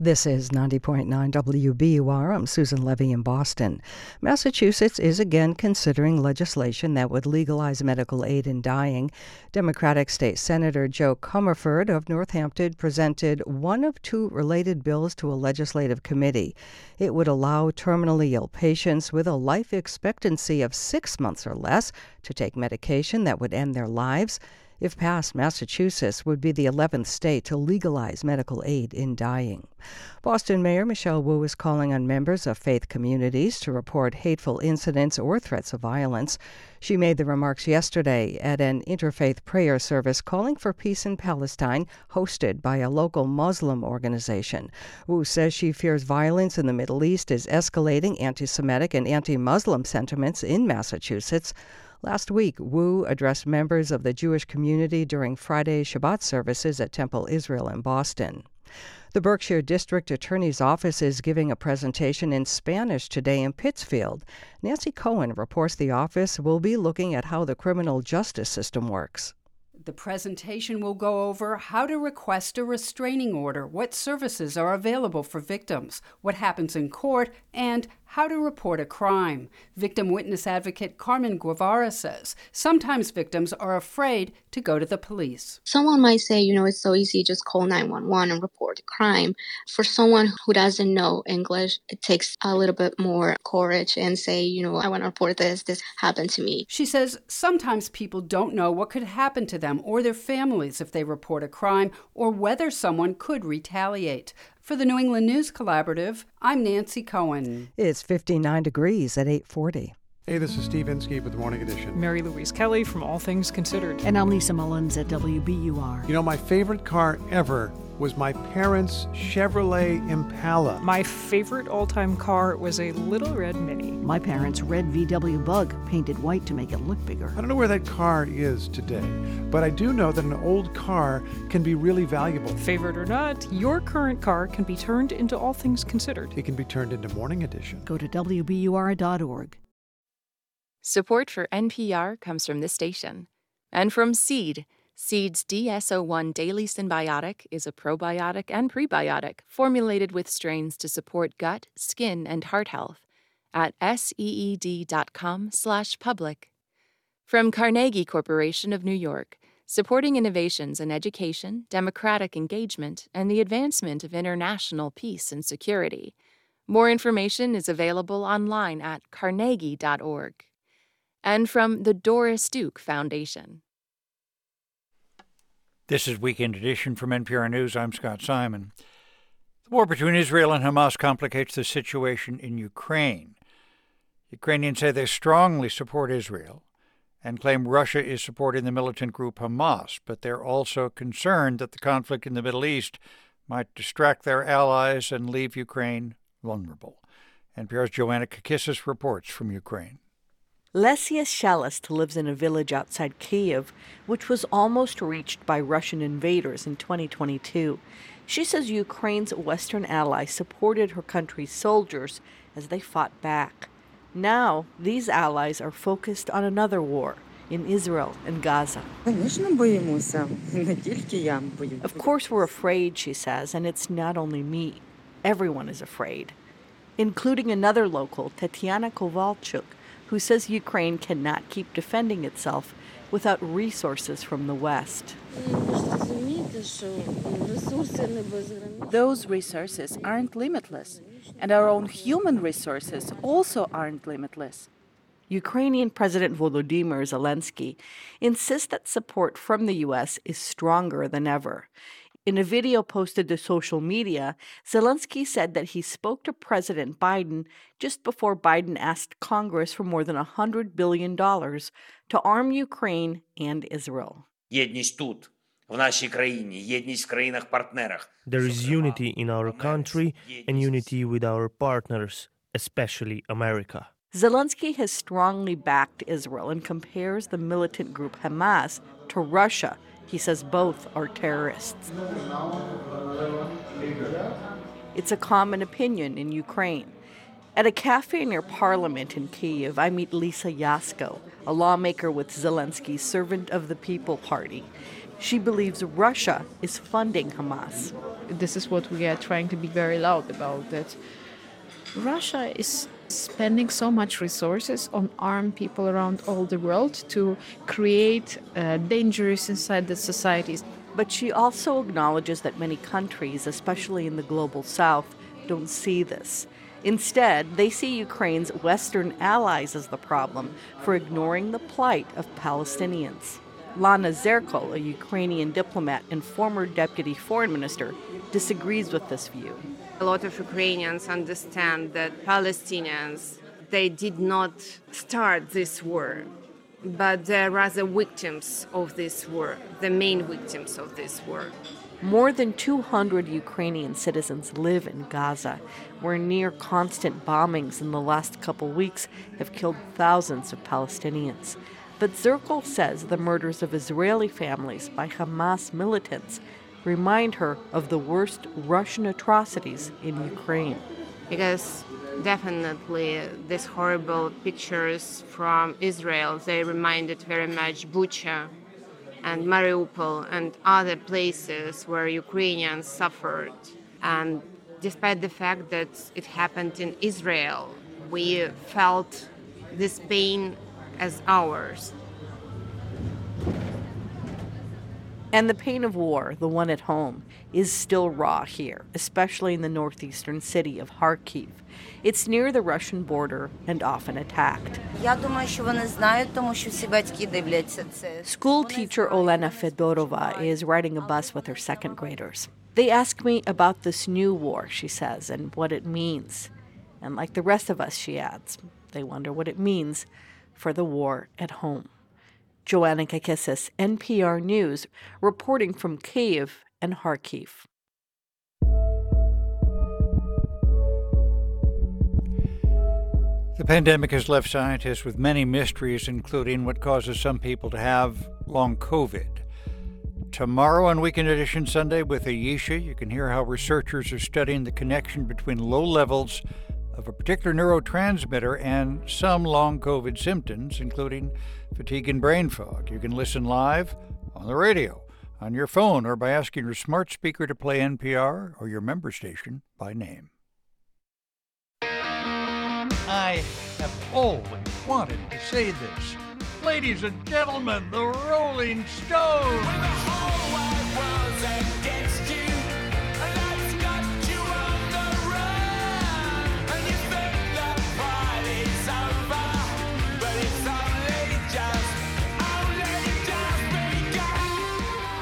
This is 90.9 WBUR. I'm Susan Levy in Boston. Massachusetts is again considering legislation that would legalize medical aid in dying. Democratic State Senator Jo Comerford of Northampton presented one of two related bills to a legislative committee. It would allow terminally ill patients with a life expectancy of six months or less to take medication that would end their lives. If passed, Massachusetts would be the 11th state to legalize medical aid in dying. Boston Mayor Michelle Wu is calling on members of faith communities to report hateful incidents or threats of violence. She made the remarks yesterday at an interfaith prayer service calling for peace in Palestine, hosted by a local Muslim organization. Wu says she fears violence in the Middle East is escalating anti Semitic and anti Muslim sentiments in Massachusetts. Last week, Wu addressed members of the Jewish community during Friday Shabbat services at Temple Israel in Boston. The Berkshire District Attorney's Office is giving a presentation in Spanish today in Pittsfield. Nancy Cohen reports the office will be looking at how the criminal justice system works. The presentation will go over how to request a restraining order, what services are available for victims, what happens in court, and how to report a crime. Victim witness advocate Carmen Guevara says sometimes victims are afraid to go to the police. Someone might say, you know, it's so easy, just call 911 and report a crime. For someone who doesn't know English, it takes a little bit more courage and say, you know, I want to report this, this happened to me. She says sometimes people don't know what could happen to them or their families if they report a crime or whether someone could retaliate. For the New England News Collaborative, I'm Nancy Cohen. It's 59 degrees at 840. Hey, this is Steve Inskeep with the Morning Edition. Mary Louise Kelly from All Things Considered. And I'm Lisa Mullins at WBUR. You know, my favorite car ever was my parents' Chevrolet Impala. My favorite all time car was a Little Red Mini. My parents' red VW Bug, painted white to make it look bigger. I don't know where that car is today, but I do know that an old car can be really valuable. Favorite or not, your current car can be turned into All Things Considered. It can be turned into Morning Edition. Go to WBUR.org. Support for NPR comes from this station and from Seed. Seed's DSO1 Daily Symbiotic is a probiotic and prebiotic formulated with strains to support gut, skin, and heart health at seed.com/public. From Carnegie Corporation of New York, supporting innovations in education, democratic engagement, and the advancement of international peace and security. More information is available online at carnegie.org and from the Doris Duke Foundation. This is Weekend Edition from NPR News. I'm Scott Simon. The war between Israel and Hamas complicates the situation in Ukraine. Ukrainians say they strongly support Israel and claim Russia is supporting the militant group Hamas, but they're also concerned that the conflict in the Middle East might distract their allies and leave Ukraine vulnerable. NPR's Joanna Kakissis reports from Ukraine. Lesia Shalist lives in a village outside Kiev, which was almost reached by Russian invaders in 2022. She says Ukraine's Western allies supported her country's soldiers as they fought back. Now, these allies are focused on another war in Israel and Gaza. Of course, we're afraid, she says, and it's not only me. Everyone is afraid, including another local, Tetiana Kovalchuk who says Ukraine cannot keep defending itself without resources from the West. Those resources aren't limitless, and our own human resources also aren't limitless. Ukrainian President Volodymyr Zelensky insists that support from the U.S. is stronger than ever. In a video posted to social media, Zelensky said that he spoke to President Biden just before Biden asked Congress for more than $100 billion to arm Ukraine and Israel. There is unity in our country and unity with our partners, especially America. Zelensky has strongly backed Israel and compares the militant group Hamas to Russia he says both are terrorists. It's a common opinion in Ukraine. At a cafe near Parliament in Kiev, I meet Lisa Yasko, a lawmaker with Zelensky's Servant of the People Party. She believes Russia is funding Hamas. This is what we are trying to be very loud about that Russia is spending so much resources on armed people around all the world to create uh, dangers inside the societies. But she also acknowledges that many countries, especially in the global south, don't see this. Instead, they see Ukraine's Western allies as the problem for ignoring the plight of Palestinians. Lana Zerkal, a Ukrainian diplomat and former deputy foreign minister, disagrees with this view. A lot of Ukrainians understand that Palestinians they did not start this war, but they're rather victims of this war, the main victims of this war. More than 200 Ukrainian citizens live in Gaza, where near constant bombings in the last couple weeks have killed thousands of Palestinians. But Zerkal says the murders of Israeli families by Hamas militants remind her of the worst Russian atrocities in Ukraine. Because definitely these horrible pictures from Israel, they reminded very much Bucha and Mariupol and other places where Ukrainians suffered. And despite the fact that it happened in Israel, we felt this pain as ours. And the pain of war, the one at home, is still raw here, especially in the northeastern city of Kharkiv. It's near the Russian border and often attacked. School teacher Olena Fedorova is riding a bus with her second graders. They ask me about this new war, she says, and what it means. And like the rest of us, she adds, they wonder what it means for the war at home. Joanna Kakissis, NPR News, reporting from Kiev and Kharkiv. The pandemic has left scientists with many mysteries, including what causes some people to have long COVID. Tomorrow on Weekend Edition Sunday with Ayesha, you can hear how researchers are studying the connection between low levels of a particular neurotransmitter and some long COVID symptoms, including fatigue and brain fog. You can listen live on the radio, on your phone, or by asking your smart speaker to play NPR or your member station by name. I have always wanted to say this. Ladies and gentlemen, the Rolling Stones!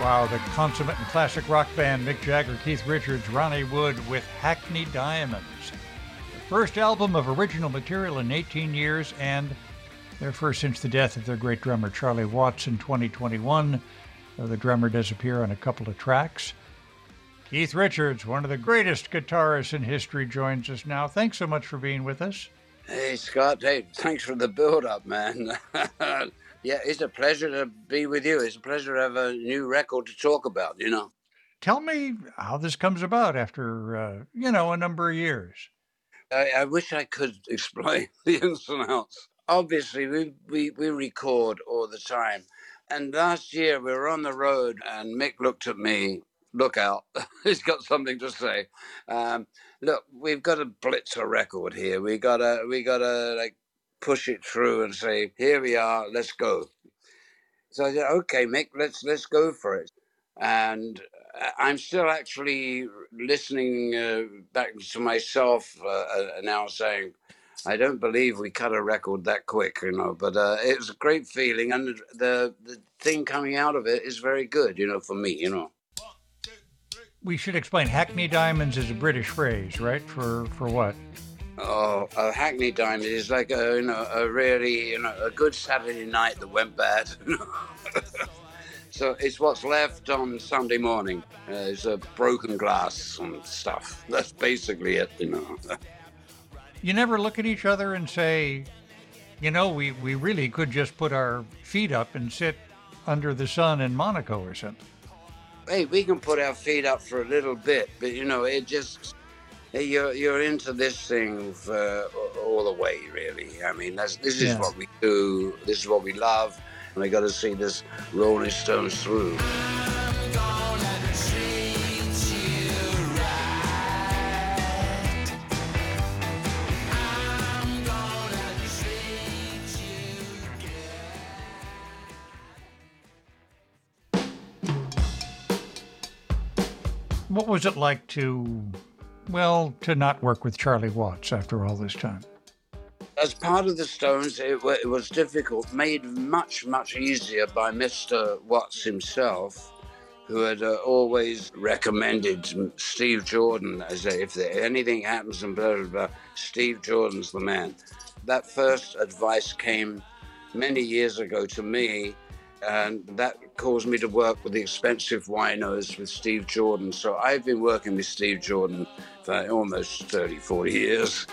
Wow, the consummate and classic rock band Mick Jagger, Keith Richards, Ronnie Wood with Hackney Diamonds. The first album of original material in 18 years and their first since the death of their great drummer Charlie Watts in 2021. Uh, the drummer does appear on a couple of tracks. Keith Richards, one of the greatest guitarists in history, joins us now. Thanks so much for being with us. Hey, Scott. Hey, thanks for the build up, man. yeah, it's a pleasure to be with you. It's a pleasure to have a new record to talk about, you know. Tell me how this comes about after, uh, you know, a number of years. I, I wish I could explain the ins and outs. Obviously, we, we, we record all the time. And last year we were on the road, and Mick looked at me. Look out, he's got something to say. Um, look, we've got to blitz a record here. We gotta, we gotta like push it through and say, here we are, let's go. So I said, okay, Mick, let's let's go for it. And uh, I'm still actually listening uh, back to myself uh, uh, now, saying, I don't believe we cut a record that quick, you know. But uh, it was a great feeling, and the the thing coming out of it is very good, you know, for me, you know. We should explain. Hackney Diamonds is a British phrase, right? For for what? Oh, a Hackney Diamond is like a you know a really you know a good Saturday night that went bad. so it's what's left on Sunday morning. Uh, it's a broken glass and stuff. That's basically it, you know. you never look at each other and say, you know, we, we really could just put our feet up and sit under the sun in Monaco or something. Hey, we can put our feet up for a little bit, but you know, it just you're you're into this thing for all the way, really. I mean, that's this is what we do. This is what we love, and we got to see this Rolling Stones through. What was it like to, well, to not work with Charlie Watts after all this time? as part of the Stones, it, it was difficult, made much, much easier by Mr. Watts himself, who had uh, always recommended Steve Jordan as a, if there, anything happens and blah, blah, blah, Steve Jordan's the man. That first advice came many years ago to me, and that caused me to work with the X-Pensive Winos with Steve Jordan. So I've been working with Steve Jordan for almost 30, 40 years.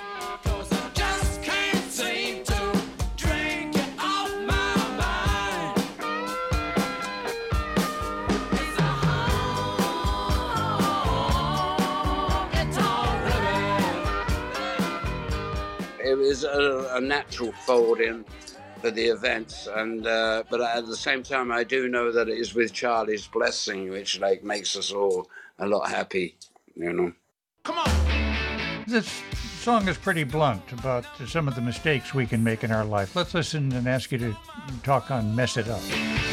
it was a, a natural fold in for the events and uh, but at the same time i do know that it is with charlie's blessing which like makes us all a lot happy you know Come on. This song is pretty blunt about some of the mistakes we can make in our life. Let's listen and ask you to talk on Mess It Up.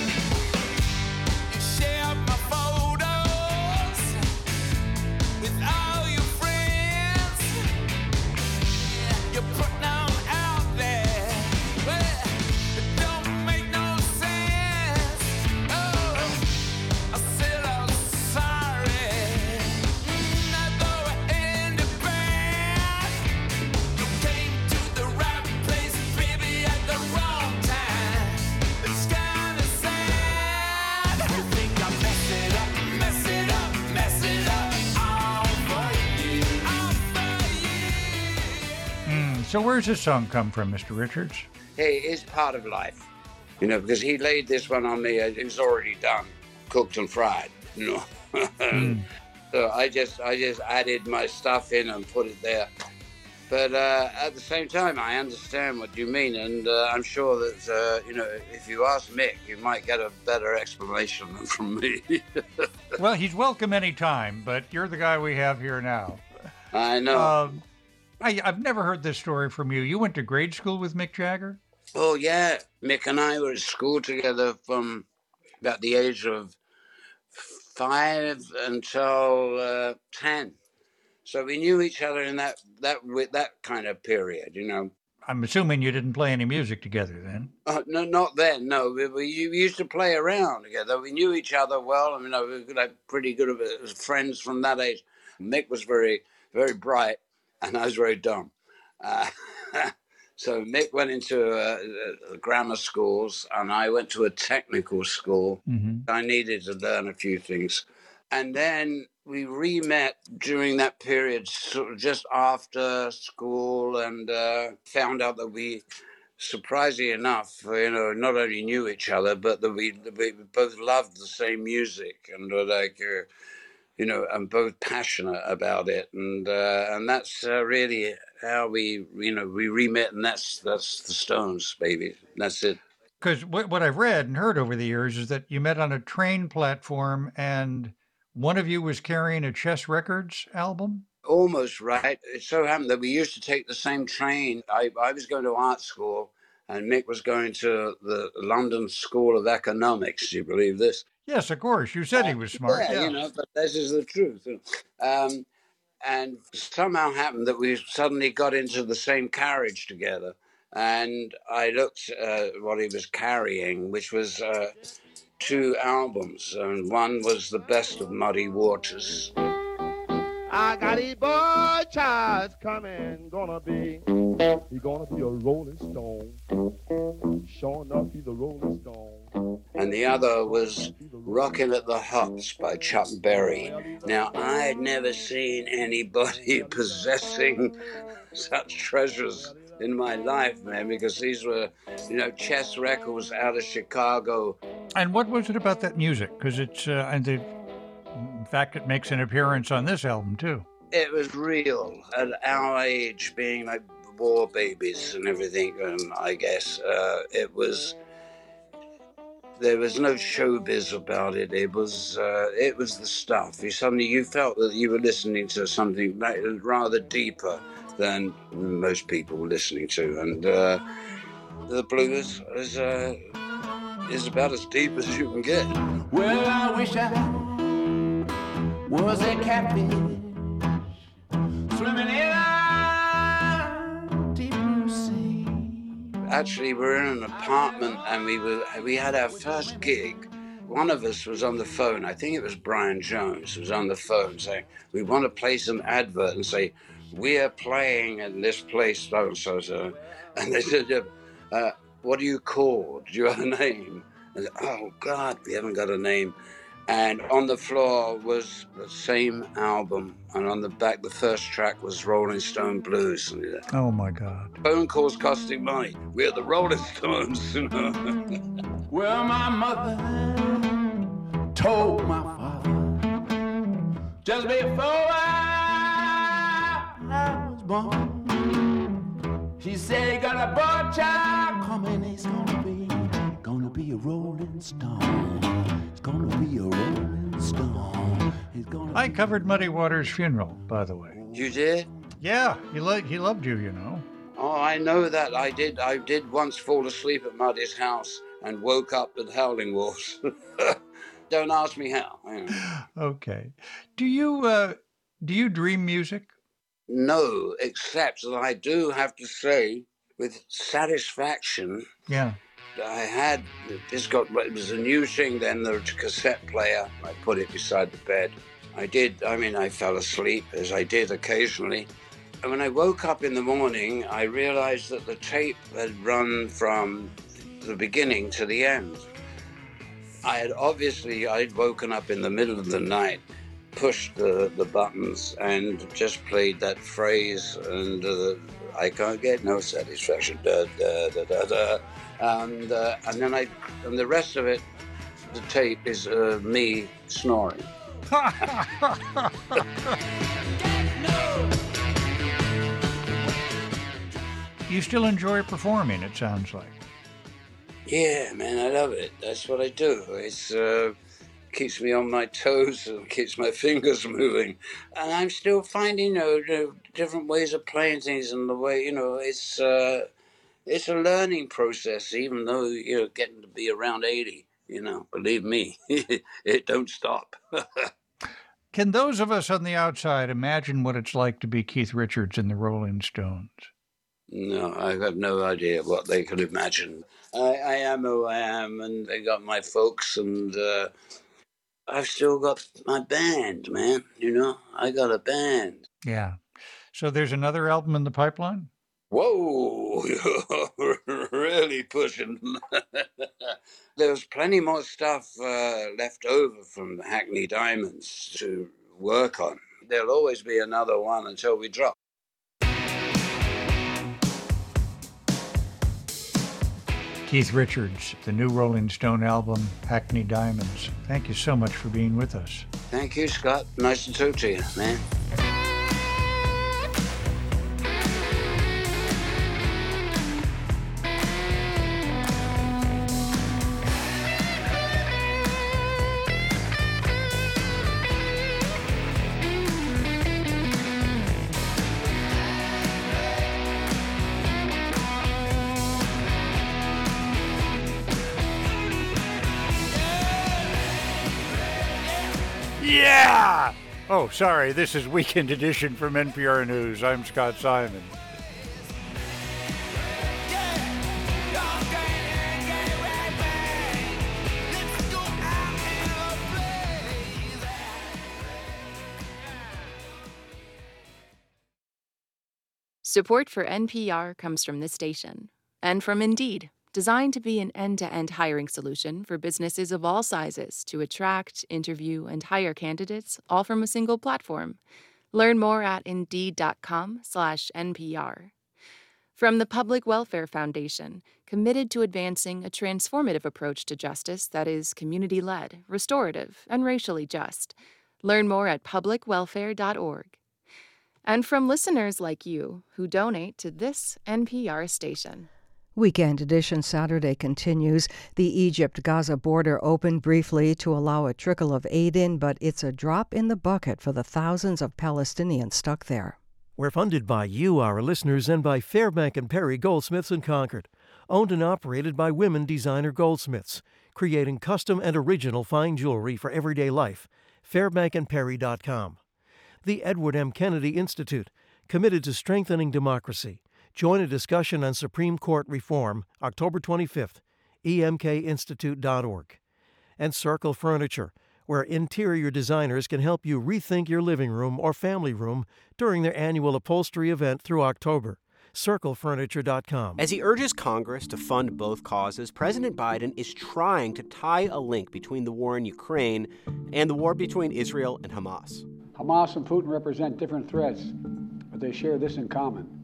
Where's this song come from, Mr. Richards? hey it's part of life you know because he laid this one on me it was already done cooked and fried you know Hmm. so i just i just added my stuff in and put it there but uh, at the same time i understand what you mean and uh, i'm sure that uh, you know if you ask mick you might get a better explanation than from me Well, he's welcome anytime, but you're the guy we have here now. i know Um, I, I've never heard this story from you. You went to grade school with Mick Jagger? Oh yeah, Mick and I were at school together from about the age of five until uh, ten. So we knew each other in that that that kind of period, you know. I'm assuming you didn't play any music together then. Uh, no, not then. No, we, we used to play around together. We knew each other well. I mean, we were like pretty good of uh, friends from that age. Mick was very, very bright, and I was very dumb. Uh, so Mick went into uh, uh, grammar schools, and I went to a technical school. Mm-hmm. I needed to learn a few things, and then we re-met during that period, sort of just after school, and uh, found out that we surprisingly enough, you know, not only knew each other, but that we, we both loved the same music and were like, uh, you know, and both passionate about it, and uh, and that's uh, really how we, you know, we re-met, and that's that's the Stones, baby. That's it. Because what, what I've read and heard over the years is that you met on a train platform and one of you was carrying a Chess Records album. Almost right. It so happened that we used to take the same train. I, I was going to art school, and Mick was going to the London School of Economics. Do you believe this? Yes, of course. You said he was smart. Yeah, you know, but this is the truth. Um, and somehow happened that we suddenly got into the same carriage together. And I looked at what he was carrying, which was uh, two albums, and one was the best of Muddy Waters. I got a boy child coming, gonna be, he gonna be a rolling stone. Sure enough, he's a rolling stone. And the other was Rockin' at the Hops by Chuck Berry. Now, I had never seen anybody possessing such treasures in my life, man, because these were, you know, chess records out of Chicago. And what was it about that music? Because it's, uh, and the, in fact, it makes an appearance on this album too. It was real at our age, being like war babies and everything, and I guess uh, it was. There was no showbiz about it. It was uh, it was the stuff. You suddenly you felt that you were listening to something rather deeper than most people were listening to, and uh, the blues is uh, is about as deep as you can get. Well, I wish I was a catfish swimming in actually we were in an apartment and we were we had our first gig. One of us was on the phone. I think it was Brian Jones was on the phone saying, "We want to place an advert and say we are playing in this place so and so so." And they said, uh, "What are you called? Do you have a name?" And, oh God, we haven't got a name. And on the floor was the same album, and on the back, the first track was Rolling Stone Blues. Oh my God! Phone calls costing money. We're the Rolling Stones, you know. well, my mother told my father just before I, I was born. She said he got a boy child coming. He's gonna be, gonna be a Rolling Stone. He's gonna be a Rolling Stone. He's gonna. I covered Muddy Waters' funeral, by the way. You did? Yeah, he liked he loved you, you know. Oh, I know that. I did. I did once fall asleep at Muddy's house and woke up with Howling Wolves. Don't ask me how. Okay. Do you uh, do you dream music? No, except that I do have to say, with satisfaction, Yeah. I had this got it was a new thing then the cassette player. I put it beside the bed. I did. I mean, I fell asleep as I did occasionally. And when I woke up in the morning, I realized that the tape had run from the beginning to the end. I had obviously I'd woken up in the middle of the night, pushed the, the buttons, and just played that phrase, and uh, I can't get no satisfaction. Da, da, da, da, da. And uh, and then I and the rest of it, the tape is uh, me snoring. You still enjoy performing, it sounds like. Yeah, man, I love it. That's what I do. It's uh, keeps me on my toes and keeps my fingers moving. And I'm still finding, you know, different ways of playing things and the way, you know, it's uh, it's a learning process. Even though you're getting to be around eighty, you know, believe me, it don't stop. Can those of us on the outside imagine what it's like to be Keith Richards in the Rolling Stones? No, I have got no idea what they could imagine. I, I am who I am, and they got my folks, and uh, I've still got my band, man. You know, I got a band. Yeah. So there's another album in the pipeline? Whoa, you're really pushing. There's plenty more stuff uh, left over from Hackney Diamonds to work on. There'll always be another one until we drop. Keith Richards, the new Rolling Stone album, Hackney Diamonds. Thank you so much for being with us. Thank you, Scott. Nice to talk to you, man. Oh, sorry, this is Weekend Edition from NPR News. I'm Scott Simon. Support for NPR comes from this station and from Indeed, designed to be an end to end hiring solution for businesses of all sizes to attract, interview, and hire candidates all from a single platform. Learn more at indeed.com/slash NPR. From the Public Welfare Foundation, committed to advancing a transformative approach to justice that is community led, restorative, and racially just. Learn more at publicwelfare.org. And from listeners like you who donate to this NPR station. Weekend edition Saturday continues. The Egypt Gaza border opened briefly to allow a trickle of aid in, but it's a drop in the bucket for the thousands of Palestinians stuck there. We're funded by you, our listeners, and by Fairbank and Perry Goldsmiths in Concord. Owned and operated by women designer goldsmiths, creating custom and original fine jewelry for everyday life. FairbankandPerry.com. The Edward M. Kennedy Institute, committed to strengthening democracy. Join a discussion on Supreme Court reform October 25th, emkinstitute.org. And Circle Furniture, where interior designers can help you rethink your living room or family room during their annual upholstery event through October circlefurniture.com. As he urges Congress to fund both causes, President Biden is trying to tie a link between the war in Ukraine and the war between Israel and Hamas. Hamas and Putin represent different threats, but they share this in common.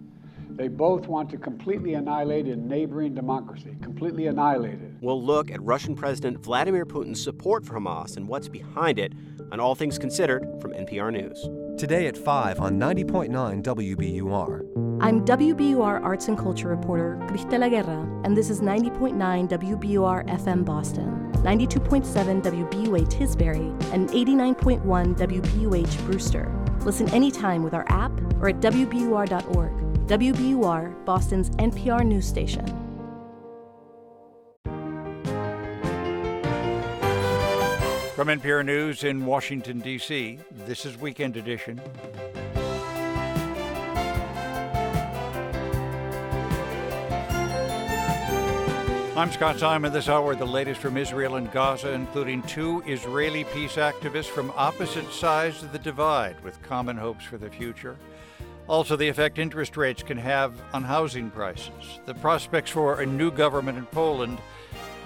They both want to completely annihilate a neighboring democracy, completely annihilate it. We'll look at Russian President Vladimir Putin's support for Hamas and what's behind it on All Things Considered from NPR News. Today at 5 on 90.9 WBUR. I'm WBUR Arts and Culture reporter Cristela Guerra, and this is 90.9 WBUR FM Boston, 92.7 WBUH Tisbury, and 89.1 WBUH Brewster. Listen anytime with our app or at WBUR.org. WBUR, Boston's NPR news station. From NPR News in Washington, D.C., this is Weekend Edition. I'm Scott Simon. This hour, the latest from Israel and Gaza, including two Israeli peace activists from opposite sides of the divide with common hopes for the future. Also, the effect interest rates can have on housing prices, the prospects for a new government in Poland,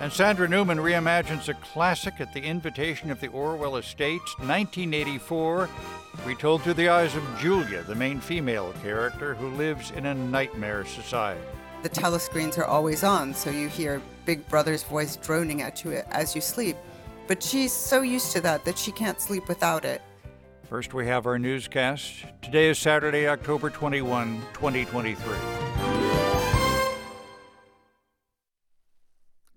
and Sandra Newman reimagines a classic at the invitation of the Orwell Estate, 1984, retold through the eyes of Julia, the main female character who lives in a nightmare society. The telescreens are always on, so you hear Big Brother's voice droning at you as you sleep. But she's so used to that that she can't sleep without it. First, we have our newscast. Today is Saturday, October 21, 2023.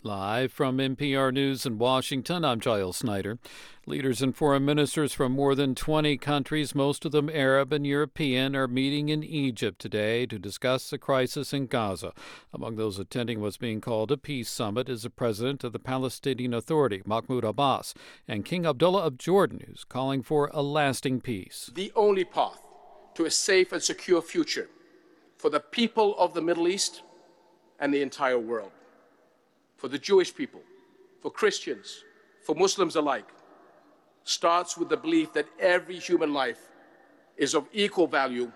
Live from NPR News in Washington, I'm Giles Snyder. Leaders and foreign ministers from more than 20 countries, most of them Arab and European, are meeting in Egypt today to discuss the crisis in Gaza. Among those attending what's being called a peace summit is the president of the Palestinian Authority, Mahmoud Abbas, and King Abdullah of Jordan, who's calling for a lasting peace. The only path to a safe and secure future for the people of the Middle East and the entire world for the Jewish people, for Christians, for Muslims alike, starts with the belief that every human life is of equal value,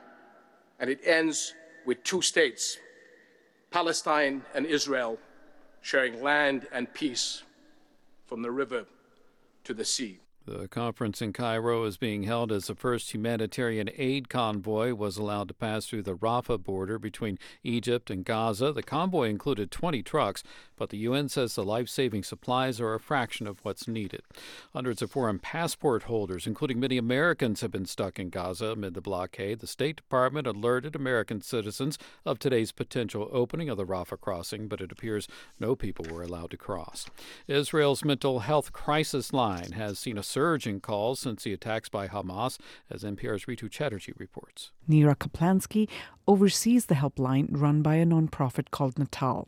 and it ends with two states, Palestine and Israel, sharing land and peace from the river to the sea. The conference in Cairo is being held as the first humanitarian aid convoy was allowed to pass through the Rafah border between Egypt and Gaza. The convoy included 20 trucks, but the UN says the life saving supplies are a fraction of what's needed. Hundreds of foreign passport holders, including many Americans, have been stuck in Gaza amid the blockade. The State Department alerted American citizens of today's potential opening of the Rafah crossing, but it appears no people were allowed to cross. Israel's mental health crisis line has seen a surge in calls since the attacks by Hamas, as NPR's Ritu Chatterjee reports. Nira Kaplansky oversees the helpline run by a nonprofit called Natal.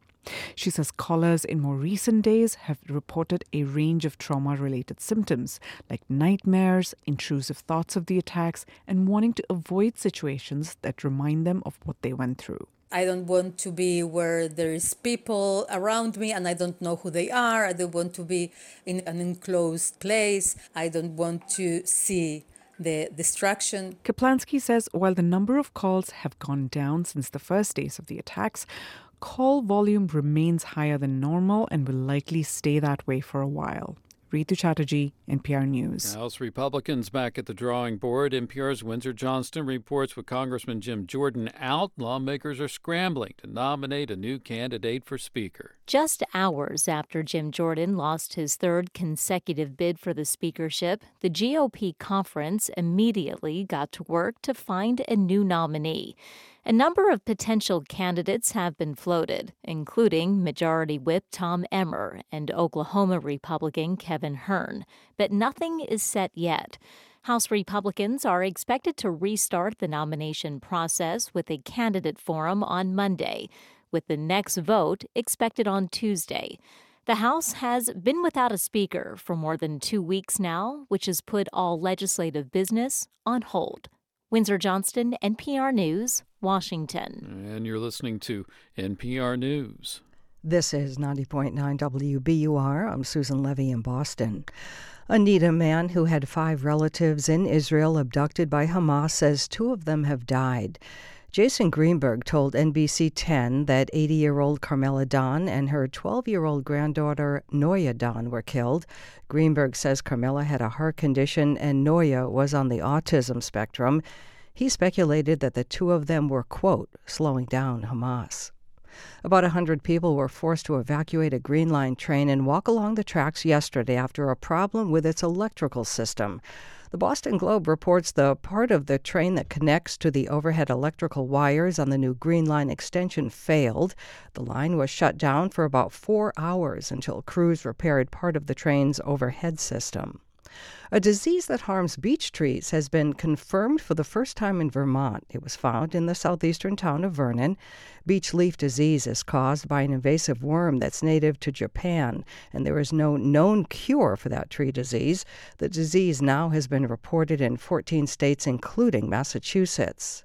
She says callers in more recent days have reported a range of trauma related symptoms like nightmares, intrusive thoughts of the attacks, and wanting to avoid situations that remind them of what they went through. I don't want to be where there is people around me and I don't know who they are. I don't want to be in an enclosed place. I don't want to see the destruction. Kaplansky says while the number of calls have gone down since the first days of the attacks, call volume remains higher than normal and will likely stay that way for a while. Ritu Chatterjee, NPR News. House Republicans back at the drawing board. NPR's Windsor Johnston reports with Congressman Jim Jordan out, lawmakers are scrambling to nominate a new candidate for Speaker. Just hours after Jim Jordan lost his third consecutive bid for the speakership, the GOP conference immediately got to work to find a new nominee. A number of potential candidates have been floated, including Majority Whip Tom Emmer and Oklahoma Republican Kevin Hern, but nothing is set yet. House Republicans are expected to restart the nomination process with a candidate forum on Monday, with the next vote expected on Tuesday. The House has been without a speaker for more than two weeks now, which has put all legislative business on hold. Windsor Johnston, NPR News, Washington. And you're listening to NPR News. This is 90.9 WBUR. I'm Susan Levy in Boston. A Natick man who had five relatives in Israel abducted by Hamas says two of them have died. Jason Greenberg told NBC 10 that 80 year old Carmela Dan and her 12 year old granddaughter Noya Dan were killed. Greenberg says Carmela had a heart condition and Noya was on the autism spectrum. He speculated that the two of them were, quote, slowing down Hamas. About a 100 people were forced to evacuate a Green Line train and walk along the tracks yesterday after a problem with its electrical system. The Boston Globe reports the part of the train that connects to the overhead electrical wires on the new Green Line extension failed. The line was shut down for about four hours until crews repaired part of the train's overhead system. A disease that harms beech trees has been confirmed for the first time in Vermont. It was found in the southeastern town of Vernon. Beech leaf disease is caused by an invasive worm that's native to Japan, and there is no known cure for that tree disease. The disease now has been reported in 14 states, including Massachusetts.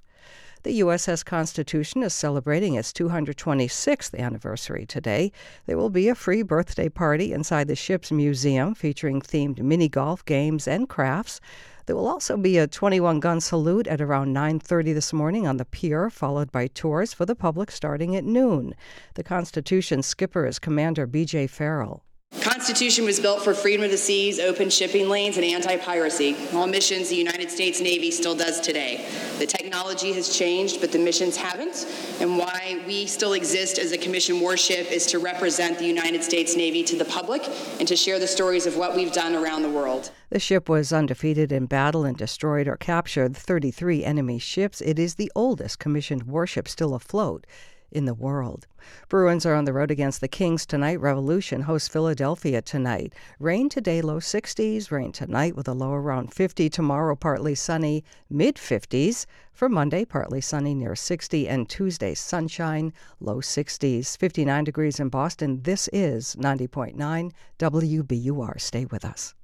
The USS Constitution is celebrating its 226th anniversary today. There will be a free birthday party inside the ship's museum featuring themed mini golf games and crafts. There will also be a 21 gun salute at around 9:30 this morning on the pier, followed by tours for the public starting at noon. The Constitution skipper is Commander B.J. Farrell. Constitution was built for freedom of the seas, open shipping lanes, and anti-piracy. All missions the United States Navy still does today. The technology has changed, but the missions haven't. And why we still exist as a commissioned warship is to represent the United States Navy to the public and to share the stories of what we've done around the world. The ship was undefeated in battle and destroyed or captured 33 enemy ships. It is the oldest commissioned warship still afloat in the world. Bruins are on the road against the Kings tonight. Revolution hosts Philadelphia tonight. Rain today, low 60s. Rain tonight with a low around 50. Tomorrow, partly sunny, mid 50s. For Monday, partly sunny near 60. And Tuesday, sunshine, low 60s. 59 degrees in Boston. This is 90.9 WBUR. Stay with us.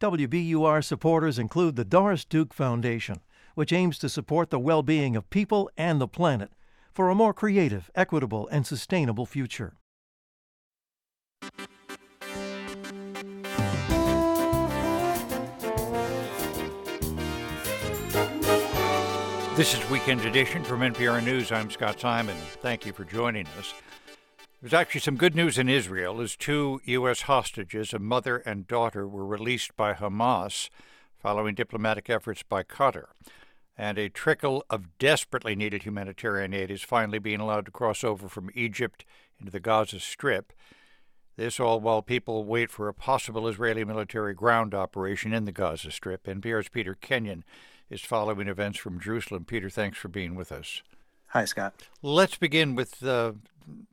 WBUR supporters include the Doris Duke Foundation, which aims to support the well being of people and the planet for a more creative, equitable, and sustainable future. This is Weekend Edition from NPR News. I'm Scott Simon. Thank you for joining us. There's actually some good news in Israel as two U.S. hostages, a mother and daughter, were released by Hamas following diplomatic efforts by Qatar and a trickle of desperately needed humanitarian aid is finally being allowed to cross over from Egypt into the Gaza Strip. This all while people wait for a possible Israeli military ground operation in the Gaza Strip. NPR's Peter Kenyon is following events from Jerusalem. Peter, thanks for being with us. Hi, Scott. Let's begin with uh,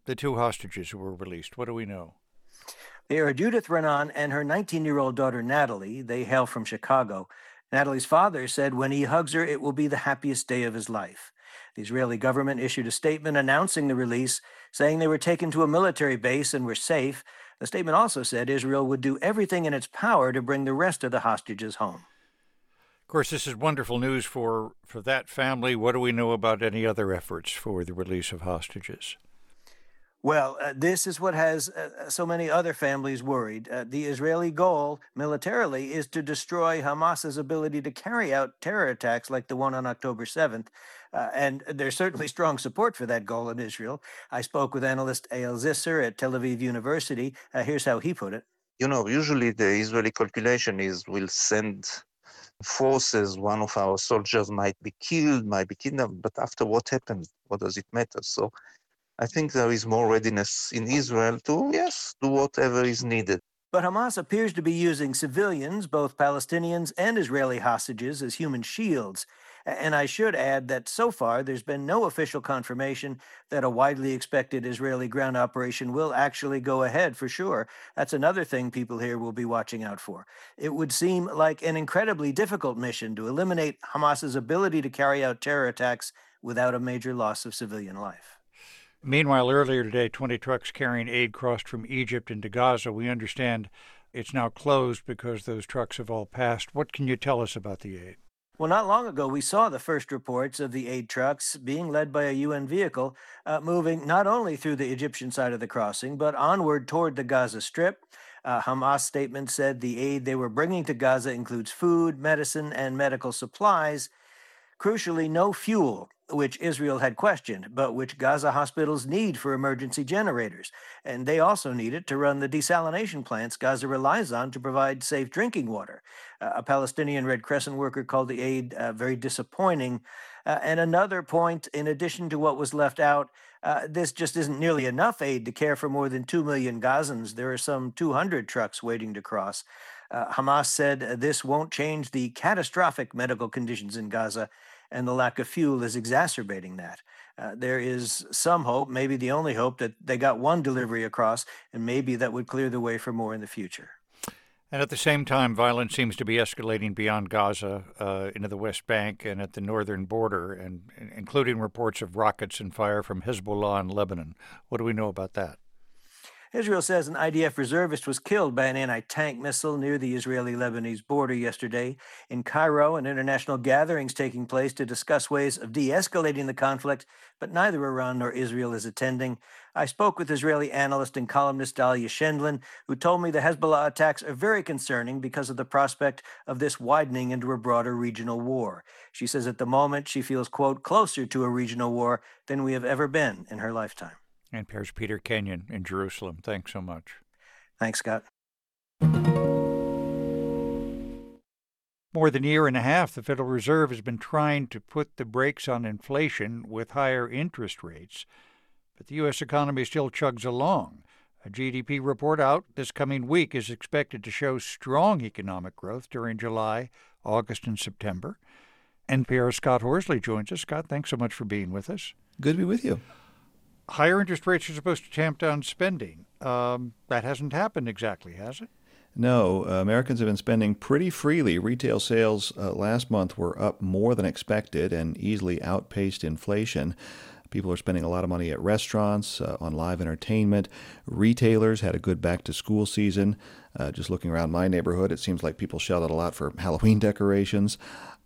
the two hostages who were released. What do we know? They are Judith Raanan and her 19 year old daughter, Natalie. They hail from Chicago. Natalie's father said when he hugs her, it will be the happiest day of his life. The Israeli government issued a statement announcing the release, saying they were taken to a military base and were safe. The statement also said Israel would do everything in its power to bring the rest of the hostages home. Of course, this is wonderful news for, for that family. What do we know about any other efforts for the release of hostages? Well, uh, this is what has uh, uh, so many other families worried. Uh, the Israeli goal militarily is to destroy Hamas's ability to carry out terror attacks like the one on October 7th. Uh, and there's certainly strong support for that goal in Israel. I spoke with analyst Eyal Zisser at Tel Aviv University. Uh, here's how he put it. You know, usually the Israeli calculation is we'll send forces, one of our soldiers might be killed, might be kidnapped, but after what happened, what does it matter? So I think there is more readiness in Israel to, yes, do whatever is needed. But Hamas appears to be using civilians, both Palestinians and Israeli hostages, as human shields. And I should add that so far there's been no official confirmation that a widely expected Israeli ground operation will actually go ahead for sure. That's another thing people here will be watching out for. It would seem like an incredibly difficult mission to eliminate Hamas's ability to carry out terror attacks without a major loss of civilian life. Meanwhile, earlier today, 20 trucks carrying aid crossed from Egypt into Gaza. We understand it's now closed because those trucks have all passed. What can you tell us about the aid? Well, not long ago, we saw the first reports of the aid trucks being led by a UN vehicle uh, moving not only through the Egyptian side of the crossing, but onward toward the Gaza Strip. Uh, Hamas statement said the aid they were bringing to Gaza includes food, medicine, and medical supplies. Crucially, no fuel, which Israel had questioned, but which Gaza hospitals need for emergency generators. And they also need it to run the desalination plants Gaza relies on to provide safe drinking water. Uh, a Palestinian Red Crescent worker called the aid uh, very disappointing. Uh, and another point, in addition to what was left out, uh, this just isn't nearly enough aid to care for more than 2 million Gazans. There are some 200 trucks waiting to cross. Uh, Hamas said this won't change the catastrophic medical conditions in Gaza and the lack of fuel is exacerbating that. Uh, there is some hope, maybe the only hope, that they got one delivery across, and maybe that would clear the way for more in the future. And at the same time, violence seems to be escalating beyond Gaza uh, into the West Bank and at the northern border, and, including reports of rockets and fire from Hezbollah in Lebanon. What do we know about that? Israel says an IDF reservist was killed by an anti tank missile near the Israeli Lebanese border yesterday. In Cairo, an international gathering is taking place to discuss ways of de escalating the conflict, but neither Iran nor Israel is attending. I spoke with Israeli analyst and columnist Dahlia Scheindlin, who told me the Hezbollah attacks are very concerning because of the prospect of this widening into a broader regional war. She says at the moment she feels, quote, closer to a regional war than we have ever been in her lifetime. NPR's Peter Kenyon in Jerusalem. Thanks so much. Thanks, Scott. More than a year and a half, the Federal Reserve has been trying to put the brakes on inflation with higher interest rates. But the U.S. economy still chugs along. A GDP report out this coming week is expected to show strong economic growth during July, August, and September. NPR's Scott Horsley joins us. Scott, thanks so much for being with us. Good to be with you higher interest rates are supposed to tamp down spending. Um, that hasn't happened exactly, has it? No, uh, Americans have been spending pretty freely. Retail sales uh, last month were up more than expected and easily outpaced inflation. People are spending a lot of money at restaurants, uh, on live entertainment. Retailers had a good back to school season. Uh, just looking around my neighborhood, it seems like people shelled out a lot for Halloween decorations.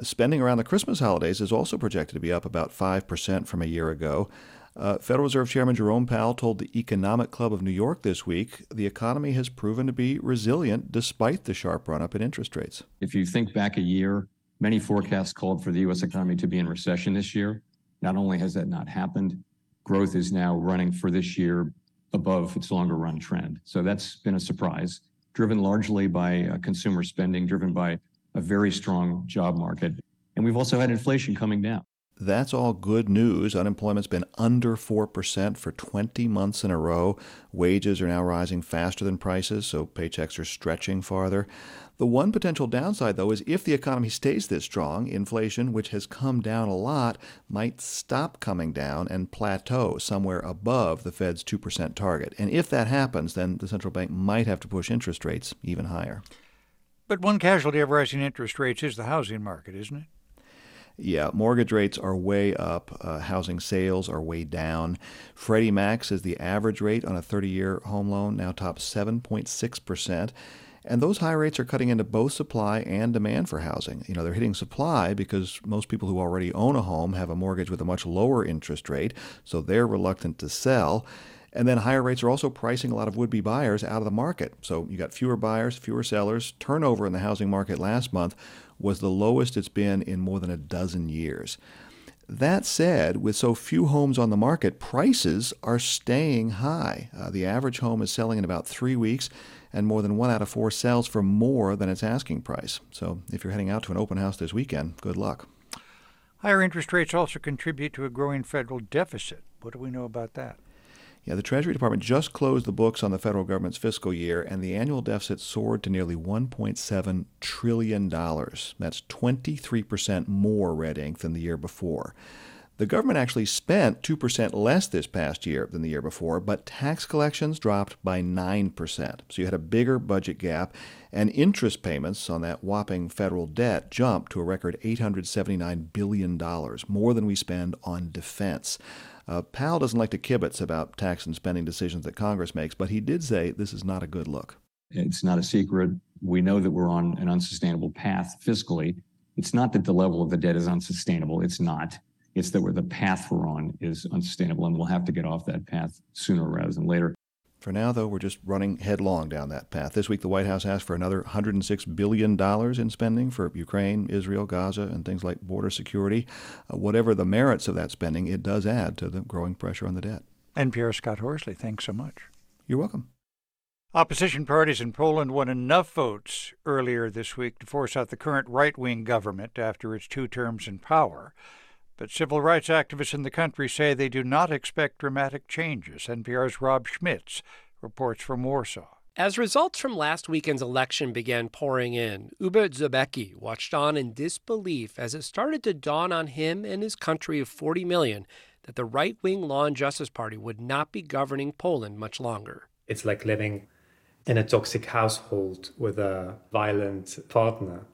Spending around the Christmas holidays is also projected to be up about 5% from a year ago. Uh, Federal Reserve Chairman Jerome Powell told the Economic Club of New York this week the economy has proven to be resilient despite the sharp run up in interest rates. If you think back a year, many forecasts called for the U.S. economy to be in recession this year. Not only has that not happened, growth is now running for this year above its longer run trend. So that's been a surprise, driven largely by uh, consumer spending, driven by a very strong job market. And we've also had inflation coming down. That's all good news. Unemployment's been under 4% for 20 months in a row. Wages are now rising faster than prices, so paychecks are stretching farther. The one potential downside, though, is if the economy stays this strong, inflation, which has come down a lot, might stop coming down and plateau somewhere above the Fed's 2% target. And if that happens, then the central bank might have to push interest rates even higher. But one casualty of rising interest rates is the housing market, isn't it? Yeah, mortgage rates are way up. Uh, housing sales are way down. Freddie Mac says the average rate on a 30 year home loan now tops 7.6%. And those high rates are cutting into both supply and demand for housing. You know, they're hitting supply because most people who already own a home have a mortgage with a much lower interest rate, so they're reluctant to sell. And then higher rates are also pricing a lot of would be buyers out of the market. So you got fewer buyers, fewer sellers. Turnover in the housing market last month was the lowest it's been in more than a dozen years. That said, with so few homes on the market, prices are staying high. Uh, the average home is selling in about three weeks, and more than one out of four sells for more than its asking price. So if you're heading out to an open house this weekend, good luck. Higher interest rates also contribute to a growing federal deficit. What do we know about that? Yeah, the Treasury Department just closed the books on the federal government's fiscal year, and the annual deficit soared to nearly $1.7 trillion. That's 23% more red ink than the year before. The government actually spent 2% less this past year than the year before, but tax collections dropped by 9%. So you had a bigger budget gap, and interest payments on that whopping federal debt jumped to a record $879 billion, more than we spend on defense. Uh, Powell doesn't like to kibitz about tax and spending decisions that Congress makes, but he did say this is not a good look. It's not a secret. We know that we're on an unsustainable path fiscally. It's not that the level of the debt is unsustainable. It's not. It's that where the path we're on is unsustainable, and we'll have to get off that path sooner rather than later. For now, though, we're just running headlong down that path. This week, the White House asked for another $106 billion in spending for Ukraine, Israel, Gaza, and things like border security. Uh, whatever the merits of that spending, it does add to the growing pressure on the debt. NPR Scott Horsley, thanks so much. You're welcome. Opposition parties in Poland won enough votes earlier this week to force out the current right wing government after its two terms in power. But civil rights activists in the country say they do not expect dramatic changes. NPR's Rob Schmitz reports from Warsaw. As results from last weekend's election began pouring in, Hubert Sobecki watched on in disbelief as it started to dawn on him and his country of 40 million that the right wing Law and Justice Party would not be governing Poland much longer. It's like living in a toxic household with a violent partner,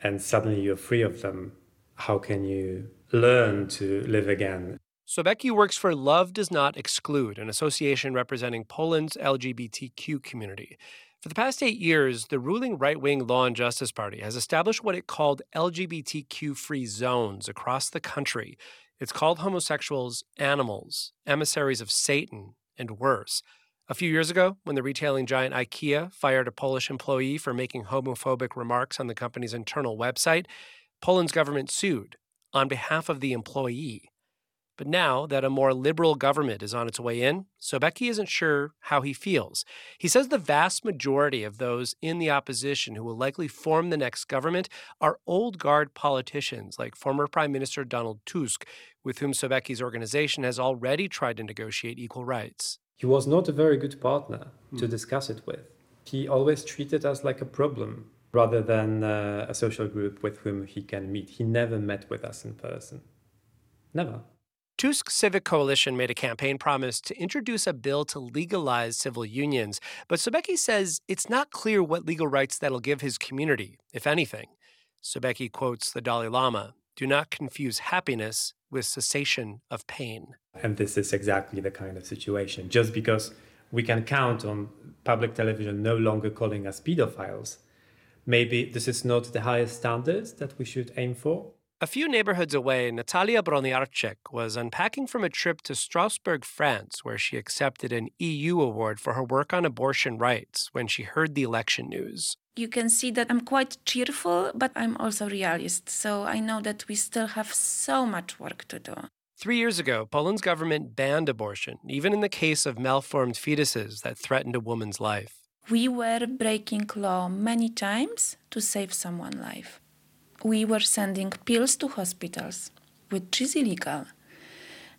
and suddenly you're free of them. How can you learn to live again. Sobecki works for Love Does Not Exclude, an association representing Poland's LGBTQ community. For the past eight years, the ruling right wing Law and Justice Party has established what it called LGBTQ free zones across the country. It's called homosexuals animals, emissaries of Satan, and worse. A few years ago, when the retailing giant IKEA fired a Polish employee for making homophobic remarks on the company's internal website, Poland's government sued on behalf of the employee. But now that a more liberal government is on its way in, Sobecki isn't sure how he feels. He says the vast majority of those in the opposition who will likely form the next government are old guard politicians like former Prime Minister Donald Tusk, with whom Sobecki's organization has already tried to negotiate equal rights. He was not a very good partner to hmm. discuss it with. He always treated us like a problem rather than uh, a social group with whom he can meet. He never met with us in person. Never. Tusk's Civic Coalition made a campaign promise to introduce a bill to legalize civil unions, but Sobecki says it's not clear what legal rights that'll give his community, if anything. Sobecki quotes the Dalai Lama Do not confuse happiness with cessation of pain. And this is exactly the kind of situation. Just because we can count on public television no longer calling us pedophiles maybe this is not the highest standards that we should aim for. A few neighborhoods away, Natalia Broniarczyk was unpacking from a trip to Strasbourg, France, where she accepted an EU award for her work on abortion rights when she heard the election news. You can see that I'm quite cheerful, but I'm also realist, so I know that we still have so much work to do. Three years ago, Poland's government banned abortion, even in the case of malformed fetuses that threatened a woman's life we were breaking law many times to save someone's life. We were sending pills to hospitals, which is illegal.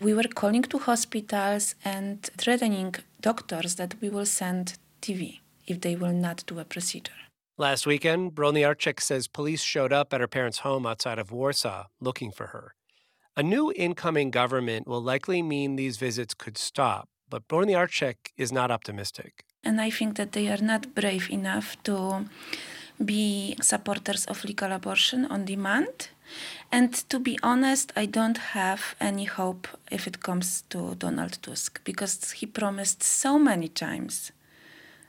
We were calling to hospitals and threatening doctors that we will send TV if they will not do a procedure. Last weekend, Broniarczyk says police showed up at her parents' home outside of Warsaw looking for her. A new incoming government will likely mean these visits could stop, but Broniarczyk is not optimistic. And I think that they are not brave enough to be supporters of legal abortion on demand. And to be honest, I don't have any hope if it comes to Donald Tusk because he promised so many times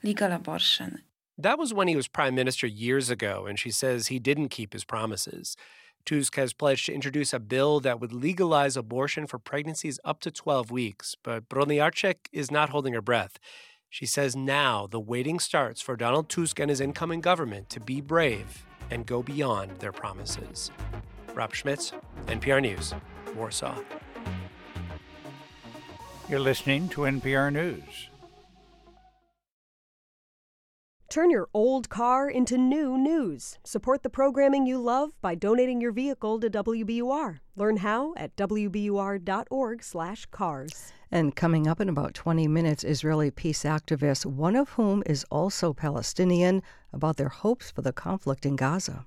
legal abortion. That was when he was prime minister years ago, and she says he didn't keep his promises. Tusk has pledged to introduce a bill that would legalize abortion for pregnancies up to 12 weeks, but Broniarczyk is not holding her breath. She says now the waiting starts for Donald Tusk and his incoming government to be brave and go beyond their promises. Rob Schmitz, NPR News, Warsaw. You're listening to NPR News. Turn your old car into new news. Support the programming you love by donating your vehicle to WBUR. Learn how at wbur.org/cars. And coming up in about 20 minutes, Israeli peace activists, one of whom is also Palestinian, about their hopes for the conflict in Gaza.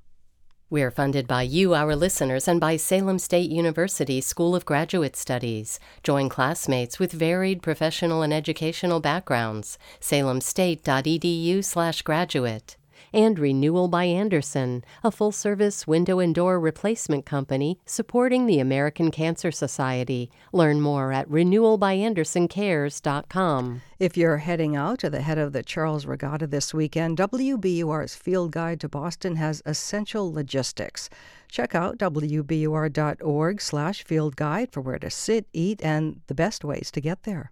We're funded by you, our listeners, and by Salem State University School of Graduate Studies. Join classmates with varied professional and educational backgrounds. salemstate.edu/graduate. and Renewal by Andersen, a full service window and door replacement company supporting the American Cancer Society. Learn more at renewalbyandersencares.com. If you're heading out to the head of the Charles Regatta this weekend, WBUR's Field Guide to Boston has essential logistics. Check out wbur.org slash field guide for where to sit, eat, and the best ways to get there.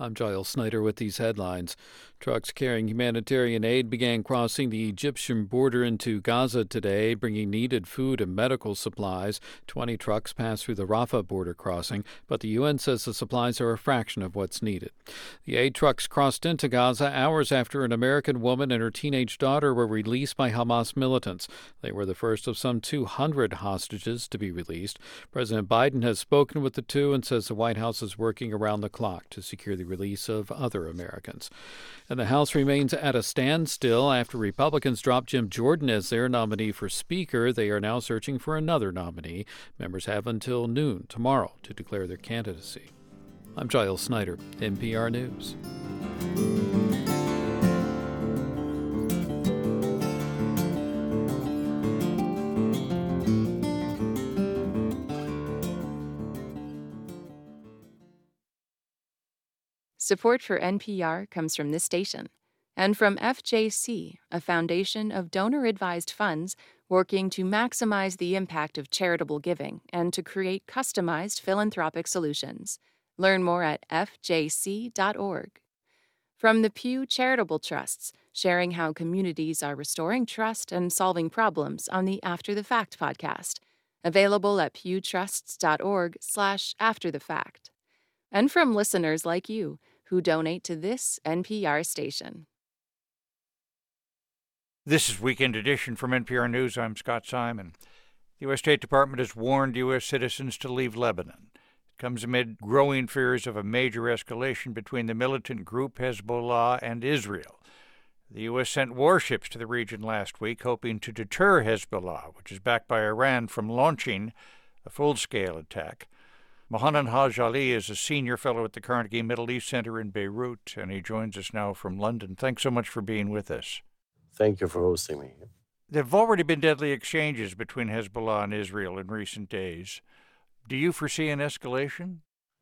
I'm Giles Snyder with these headlines. Trucks carrying humanitarian aid began crossing the Egyptian border into Gaza today, bringing needed food and medical supplies. Twenty trucks passed through the Rafah border crossing, but the UN says the supplies are a fraction of what's needed. The aid trucks crossed into Gaza hours after an American woman and her teenage daughter were released by Hamas militants. They were the first of some 200 hostages to be released. President Biden has spoken with the two and says the White House is working around the clock to secure the release of other Americans. And the House remains at a standstill after Republicans dropped Jim Jordan as their nominee for Speaker. They are now searching for another nominee. Members have until noon tomorrow to declare their candidacy. I'm Giles Snyder, NPR News. Support for NPR comes from this station and from FJC, a foundation of donor advised funds working to maximize the impact of charitable giving and to create customized philanthropic solutions. Learn more at fjc.org. From the Pew Charitable Trusts, sharing how communities are restoring trust and solving problems on the After the Fact podcast, available at pewtrusts.org/after the fact. And from listeners like you who donate to this NPR station. This is Weekend Edition from NPR News. I'm Scott Simon. The U.S. State Department has warned U.S. citizens to leave Lebanon. It comes amid growing fears of a major escalation between the militant group Hezbollah and Israel. The U.S. sent warships to the region last week, hoping to deter Hezbollah, which is backed by Iran, from launching a full scale attack. Mohanad Haj Ali is a senior fellow at the Carnegie Middle East Center in Beirut, and he joins us now from London. Thanks so much for being with us. Thank you for hosting me. There have already been deadly exchanges between Hezbollah and Israel in recent days. Do you foresee an escalation?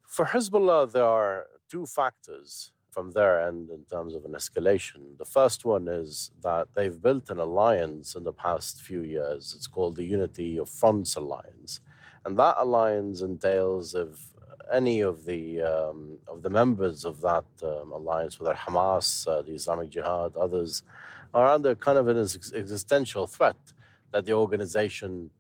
For Hezbollah, there are two factors from their end in terms of an escalation. The first one is that they've built an alliance in the past few years. It's called the Unity of Fronts Alliance. And that alliance entails if any of the um, of the members of that um, alliance, whether Hamas, uh, the Islamic Jihad, others, are under kind of an ex- existential threat that the organization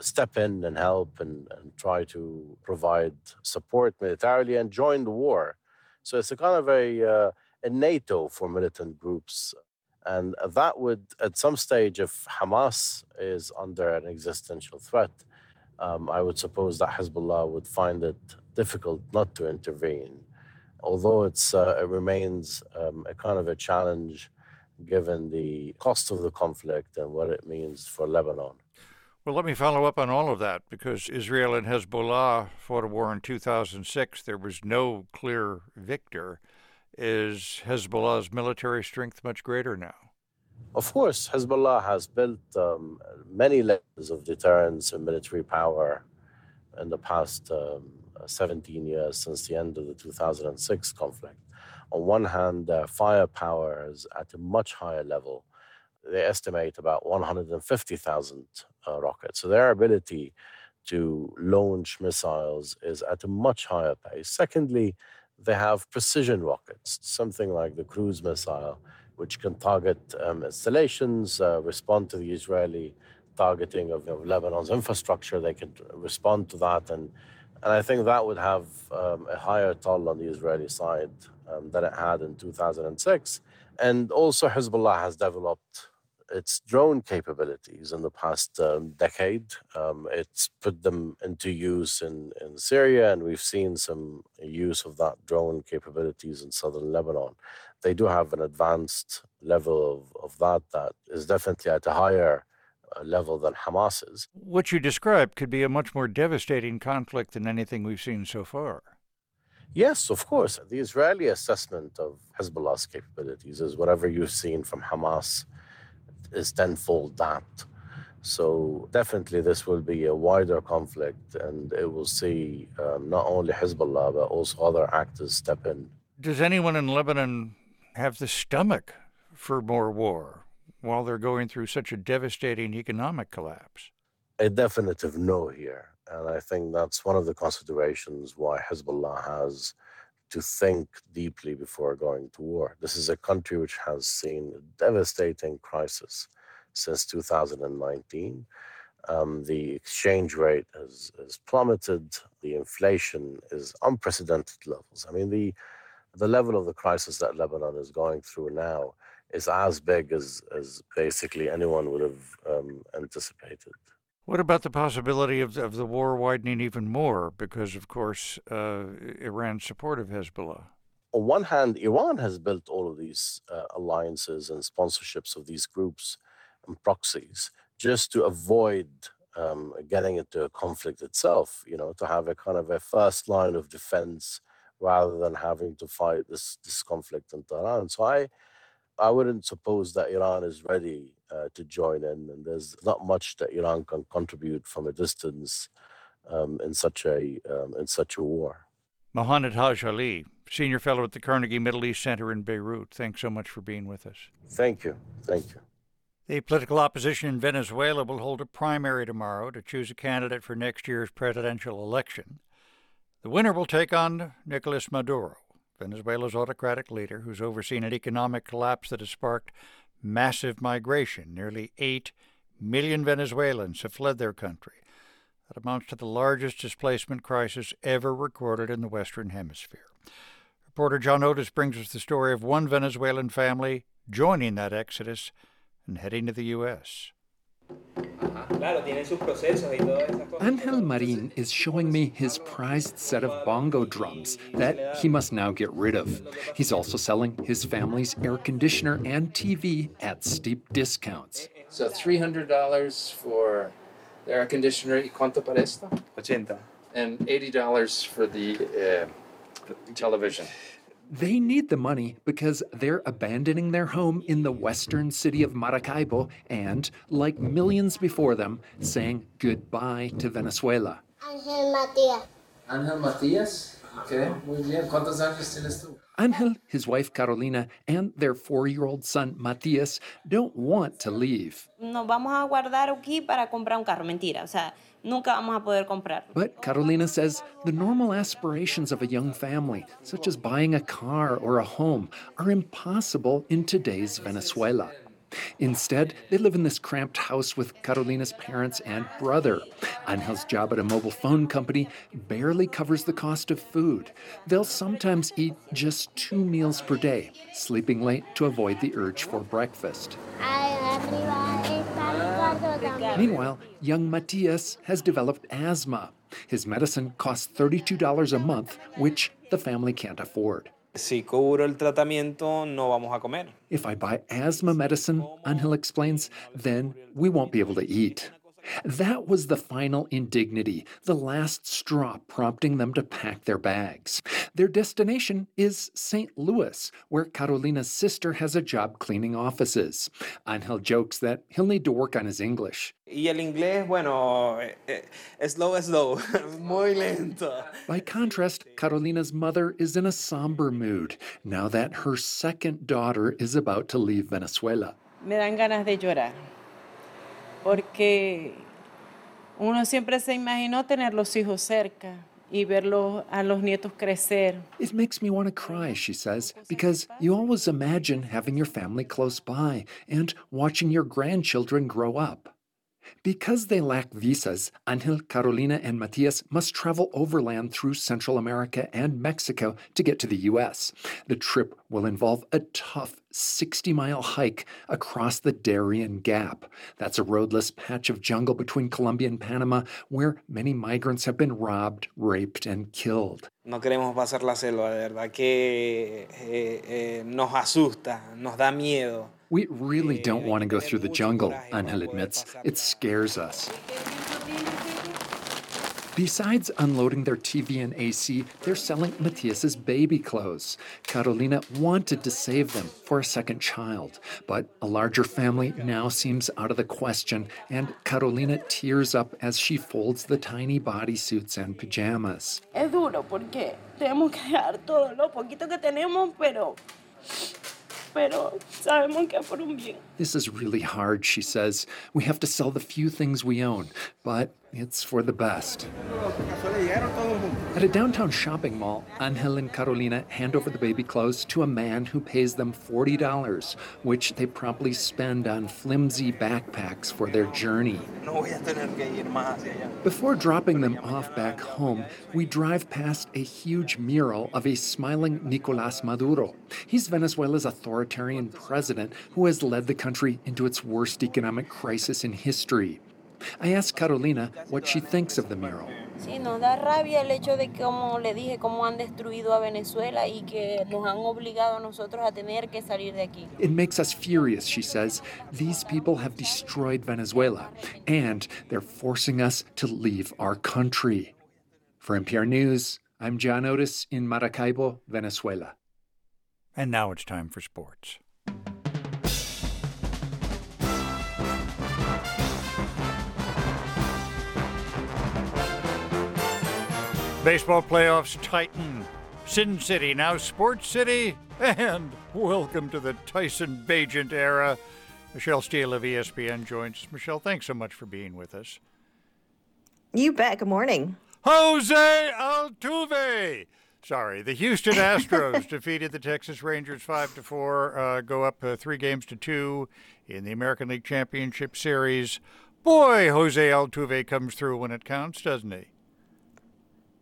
step in and help and, and try to provide support militarily and join the war. So it's a kind of a, uh, a NATO for militant groups. And that would, at some stage, if Hamas is under an existential threat, um, I would suppose that Hezbollah would find it difficult not to intervene, although it's, uh, it remains um, a kind of a challenge given the cost of the conflict and what it means for Lebanon. Well, let me follow up on all of that because Israel and Hezbollah fought a war in 2006. There was no clear victor. Is Hezbollah's military strength much greater now? Of course, Hezbollah has built um, many layers of deterrence and military power in the past um, 17 years since the end of the 2006 conflict. On one hand, their firepower is at a much higher level. They estimate about 150,000 uh, rockets. So their ability to launch missiles is at a much higher pace. Secondly, they have precision rockets, something like the cruise missile, which can target um, installations, uh, respond to the Israeli targeting of, of, Lebanon's infrastructure. They can respond to that. And, and I think that would have um, a higher toll on the Israeli side um, than it had in 2006. And also, Hezbollah has developed its drone capabilities in the past um, decade. Um, it's put them into use in, in Syria, and we've seen some use of that drone capabilities in southern Lebanon. They do have an advanced level of, of that that is definitely at a higher uh, level than Hamas's. What you described could be a much more devastating conflict than anything we've seen so far. Yes, of course. The Israeli assessment of Hezbollah's capabilities is whatever you've seen from Hamas is tenfold that. So definitely, this will be a wider conflict, and it will see um, not only Hezbollah but also other actors step in. Does anyone in Lebanon have the stomach for more war while they're going through such a devastating economic collapse? A definitive no here, and I think that's one of the considerations why Hezbollah has to think deeply before going to war. This is a country which has seen a devastating crisis since 2019. Um, the exchange rate has, has plummeted. The inflation is unprecedented levels. I mean, the the level of the crisis that Lebanon is going through now is as big as as basically anyone would have um, anticipated. What about the possibility of, of the war widening even more because, of course, uh, Iran's support of Hezbollah? On one hand, Iran has built all of these uh, alliances and sponsorships of these groups and proxies just to avoid um, getting into a conflict itself, you know, to have a kind of a first line of defense rather than having to fight this, this conflict in Tehran. So I, I wouldn't suppose that Iran is ready uh, to join in, and there's not much that Iran can contribute from a distance um, in such a um, in such a war. Mohanad Haj Ali, senior fellow at the Carnegie Middle East Center in Beirut. Thanks so much for being with us. Thank you. Thank you. The political opposition in Venezuela will hold a primary tomorrow to choose a candidate for next year's presidential election. The winner will take on Nicolas Maduro, Venezuela's autocratic leader who's overseen an economic collapse that has sparked massive migration. Nearly 8 million Venezuelans have fled their country. That amounts to the largest displacement crisis ever recorded in the Western Hemisphere. Reporter John Otis brings us the story of one Venezuelan family joining that exodus and heading to the U.S. Angel Marin is showing me his prized set of bongo drums that he must now get rid of. He's also selling his family's air conditioner and TV at steep discounts. So $300 for the air conditioner. ¿Y cuánto para esto? 80. And $80 for the uh, television. They need the money because they're abandoning their home in the western city of Maracaibo and, like millions before them, saying goodbye to Venezuela. Ángel Matías. Ángel Matías? Okay, muy bien. ¿Cuántos años tienes tú? Angel, his wife Carolina, and their four year old son Matias don't want to leave. Nos vamos a guardar aquí para comprar un carro. Mentira. O sea, nunca vamos a poder comprar. But Carolina says the normal aspirations of a young family, such as buying a car or a home, are impossible in today's Venezuela. Instead, they live in this cramped house with Carolina's parents and brother. Angel's job at a mobile phone company barely covers the cost of food. They'll sometimes eat just two meals per day, sleeping late to avoid the urge for breakfast. Meanwhile, young Matias has developed asthma. His medicine costs $32 a month, which the family can't afford. Si cubro el tratamiento, no vamos a comer. If I buy asthma medicine, Angel explains, then we won't be able to eat. That was the final indignity, the last straw prompting them to pack their bags. Their destination is St. Louis, where Carolina's sister has a job cleaning offices. Angel jokes that he'll need to work on his English. Y el inglés, bueno, eh, eh, slow, slow, muy lento. By contrast, Carolina's mother is in a somber mood now that her second daughter is about to leave Venezuela. Me dan ganas de llorar. Porque uno siempre se imaginó tener los hijos cerca y verlos a los nietos crecer. It makes me want to cry, she says, because you always imagine having your family close by and watching your grandchildren grow up. Because they lack visas, Angel, Carolina, and Matias must travel overland through Central America and Mexico to get to the U.S. The trip will involve a tough 60 mile hike across the Darien Gap. That's a roadless patch of jungle between Colombia and Panama where many migrants have been robbed, raped, and killed. No queremos pasar la selva, de verdad que eh, eh, nos asusta, nos da miedo. We really don't want to go through the jungle, Angel admits. It scares us. Besides unloading their TV and AC, they're selling Matias's baby clothes. Carolina wanted to save them for a second child, but a larger family now seems out of the question, and Carolina tears up as she folds the tiny bodysuits and pajamas. Es duro porque tenemos que dar todo lo poquito que tenemos, pero pero sabemos que por un bien. This is really hard, she says. We have to sell the few things we own, but it's for the best. At a downtown shopping mall, Angel and Carolina hand over the baby clothes to a man who pays them $40, which they promptly spend on flimsy backpacks for their journey. Before dropping them off back home, we drive past a huge mural of a smiling Nicolas Maduro. He's Venezuela's authoritarian president who has led the country into its worst economic crisis in history. I asked Carolina what she thinks of the mural. Sí, nos da rabia el hecho de que, como le dije, cómo han destruido a Venezuela y que nos han obligado a nosotros a tener que salir de aquí. It makes us furious, she says. These people have destroyed Venezuela, and they're forcing us to leave our country. For NPR News, I'm John Otis in Maracaibo, Venezuela. And now it's time for sports. Baseball playoffs tighten. Sin City, now Sports City, and welcome to the Tyson Bagent era. Michelle Steele of ESPN joins us. Michelle, thanks so much for being with us. You bet. Good morning. Jose Altuve. Sorry, the Houston Astros defeated the Texas Rangers five to four. Uh, go up uh, three games to two in the American League Championship Series. Boy, Jose Altuve comes through when it counts, doesn't he?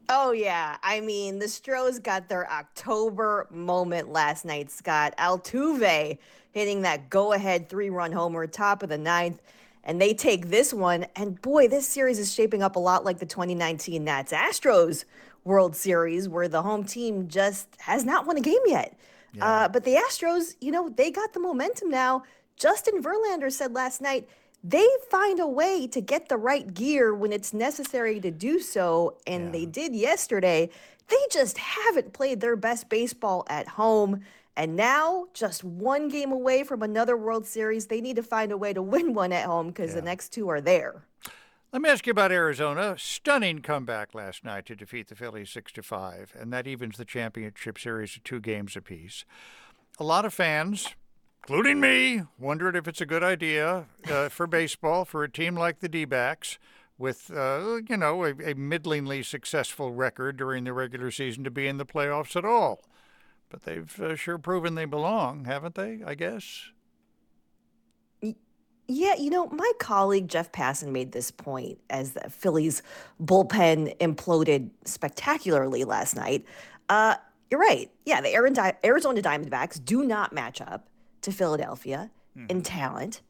Oh yeah, I mean the Stros got their October moment last night. Scott Altuve hitting that go-ahead three-run homer, top of the ninth, and they take this one. And boy, this series is shaping up a lot like the 2019 Nats Astros World Series, where the home team just has not won a game yet. Yeah. Uh, but the Astros, you know, they got the momentum now. Justin Verlander said last night they find a way to get the right gear when it's necessary to do so. And yeah. they did yesterday. They just haven't played their best baseball at home. And now, just one game away from another World Series, they need to find a way to win one at home because yeah. the next two are there. Let me ask you about Arizona. Stunning comeback last night to defeat the Phillies 6 to 5, and that evens the championship series to two games apiece. A lot of fans, including me, wondered if it's a good idea uh, for baseball for a team like the D backs with, uh, you know, a, a, middlingly successful record during the regular season to be in the playoffs at all. But they've uh, sure proven they belong, haven't they? I guess. Yeah, you know, my colleague Jeff Passan made this point as the Phillies bullpen imploded spectacularly last night. Uh, you're right. Yeah, the Arizona Diamondbacks do not match up to Philadelphia mm. in talent,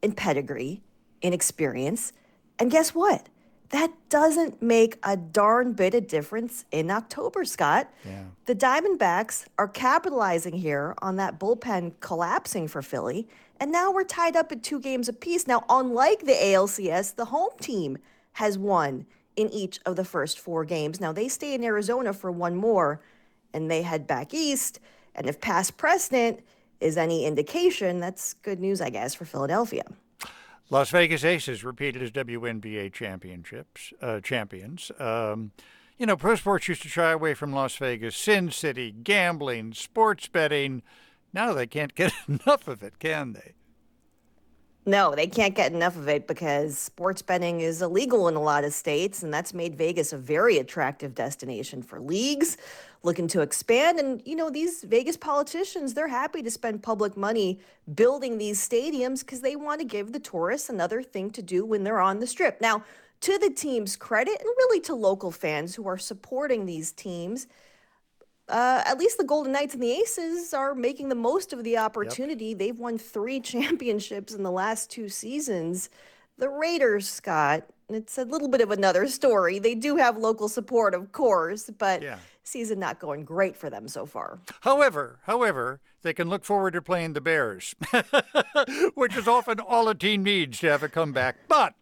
in pedigree, in experience. And guess what? That doesn't make a darn bit of difference in October, Scott. Yeah. The Diamondbacks are capitalizing here on that bullpen collapsing for Philly, and now we're tied up at two games apiece. Now, unlike the ALCS, the home team has won in each of the first four games. Now, they stay in Arizona for one more, and they head back east. And if past precedent is any indication, that's good news, I guess, for Philadelphia. Las Vegas Aces repeated as WNBA championships uh, champions. Um, you know, pro sports used to shy away from Las Vegas, Sin City, gambling, sports betting. Now they can't get enough of it, can they? No, they can't get enough of it because sports betting is illegal in a lot of states, and that's made Vegas a very attractive destination for leagues looking to expand. And, you know, these Vegas politicians, they're happy to spend public money building these stadiums because they want to give the tourists another thing to do when they're on the strip. Now, to the team's credit, and really to local fans who are supporting these teams, uh, at least the Golden Knights and the Aces are making the most of the opportunity. Yep. They've won three championships in the last two seasons. The Raiders, Scott, it's a little bit of another story. They do have local support, of course, but yeah. Season not going great for them so far. However, however, they can look forward to playing the Bears, which is often all a team needs to have a comeback. But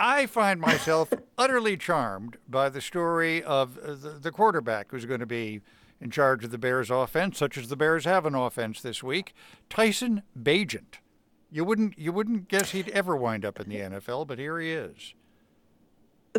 I find myself utterly charmed by the story of the, the quarterback who's going to be in charge of the Bears offense, such as the Bears have an offense this week, Tyson Bagent. You wouldn't you wouldn't guess he'd ever wind up in the NFL, but here he is.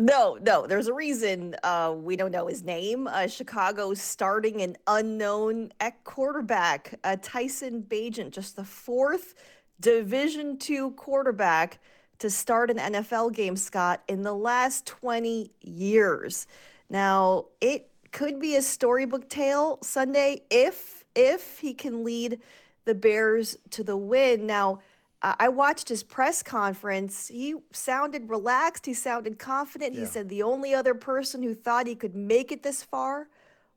No, no, there's a reason uh, we don't know his name. Uh, Chicago starting an unknown at quarterback, uh, Tyson Bagent, just the fourth Division two quarterback to start an NFL game, Scott, in the last 20 years. Now, it could be a storybook tale Sunday if if he can lead the Bears to the win. Now, I watched his press conference. He sounded relaxed. He sounded confident. Yeah. He said the only other person who thought he could make it this far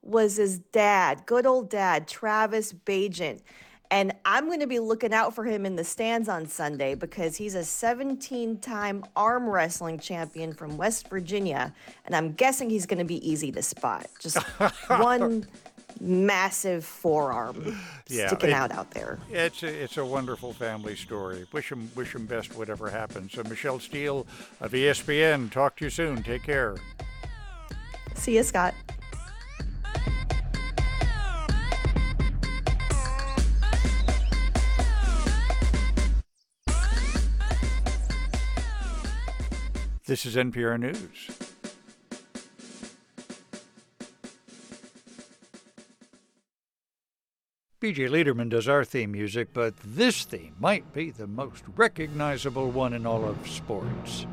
was his dad, good old dad, Travis Bagent. And I'm going to be looking out for him in the stands on Sunday because he's a 17 time arm wrestling champion from West Virginia. And I'm guessing he's going to be easy to spot. Just one massive forearm yeah, sticking it, out out there. It's a, it's a wonderful family story. Wish him, wish him best, whatever happens. So, Michelle Steele of ESPN, talk to you soon. Take care. See you, Scott. This is NPR News. BJ Leiderman does our theme music, but this theme might be the most recognizable one in all of sports.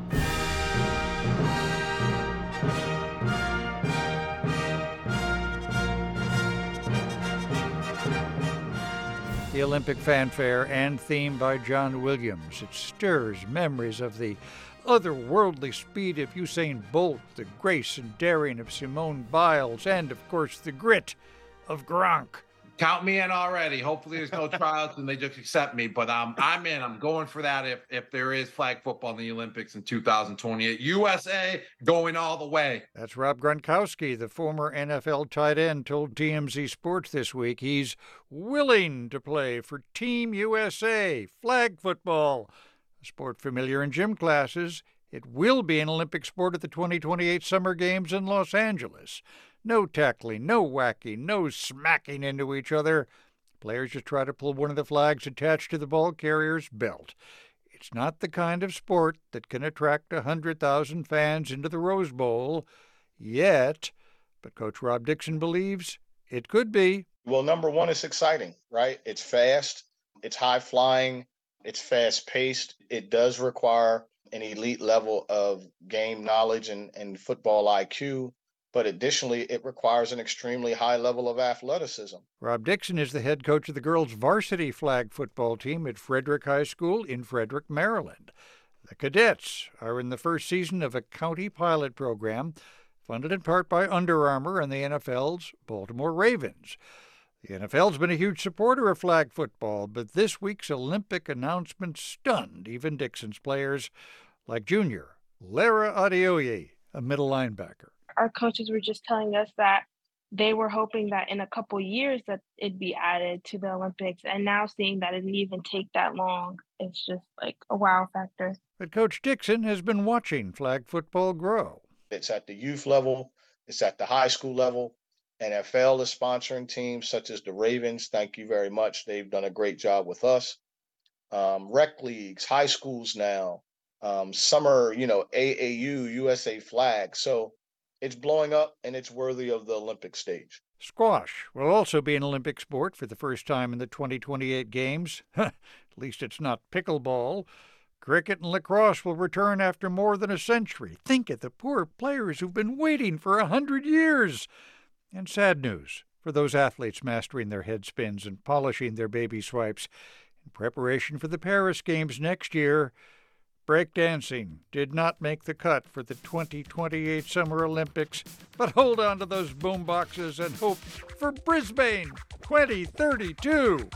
The Olympic fanfare and theme by John Williams. It stirs memories of the otherworldly speed of Usain Bolt, the grace and daring of Simone Biles, and of course the grit of Gronk. Count me in already. Hopefully, there's no tryouts and they just accept me. But um, I'm in. I'm going for that if if there is flag football in the Olympics in 2028. USA going all the way. That's Rob Gronkowski, the former NFL tight end, told TMZ Sports this week he's willing to play for Team USA flag football a sport familiar in gym classes, it will be an Olympic sport at the 2028 Summer Games in Los Angeles. No tackling, no whacking, no smacking into each other. Players just try to pull one of the flags attached to the ball carrier's belt. It's not the kind of sport that can attract a 100,000 fans into the Rose Bowl yet, but Coach Rob Dixon believes it could be. Well, number one, it's exciting, right? It's fast, it's high flying, it's fast paced. It does require an elite level of game knowledge and, and football IQ, but additionally, it requires an extremely high level of athleticism. Rob Dixon is the head coach of the girls' varsity flag football team at Frederick High School in Frederick, Maryland. The cadets are in the first season of a county pilot program funded in part by Under Armour and the NFL's Baltimore Ravens. The NFL's been a huge supporter of flag football, but this week's Olympic announcement stunned even Dixon's players, like junior Lara Adeoye, a middle linebacker. Our coaches were just telling us that they were hoping that in a couple years that it'd be added to the Olympics, and now seeing that it didn't even take that long, it's just like a wow factor. But Coach Dixon has been watching flag football grow. It's at the youth level, it's at the high school level, NFL is sponsoring teams such as the Ravens. Thank you very much. They've done a great job with us. Um, rec leagues, high schools now, um, summer, you know, AAU, USA flag. So it's blowing up and it's worthy of the Olympic stage. Squash will also be an Olympic sport for the first time in the 2028 Games. At least it's not pickleball. Cricket and lacrosse will return after more than a century. Think of the poor players who've been waiting for a hundred years. And sad news for those athletes mastering their head spins and polishing their baby swipes in preparation for the Paris Games next year. Breakdancing did not make the cut for the 2028 Summer Olympics, but hold on to those boom boxes and hope for Brisbane 2032.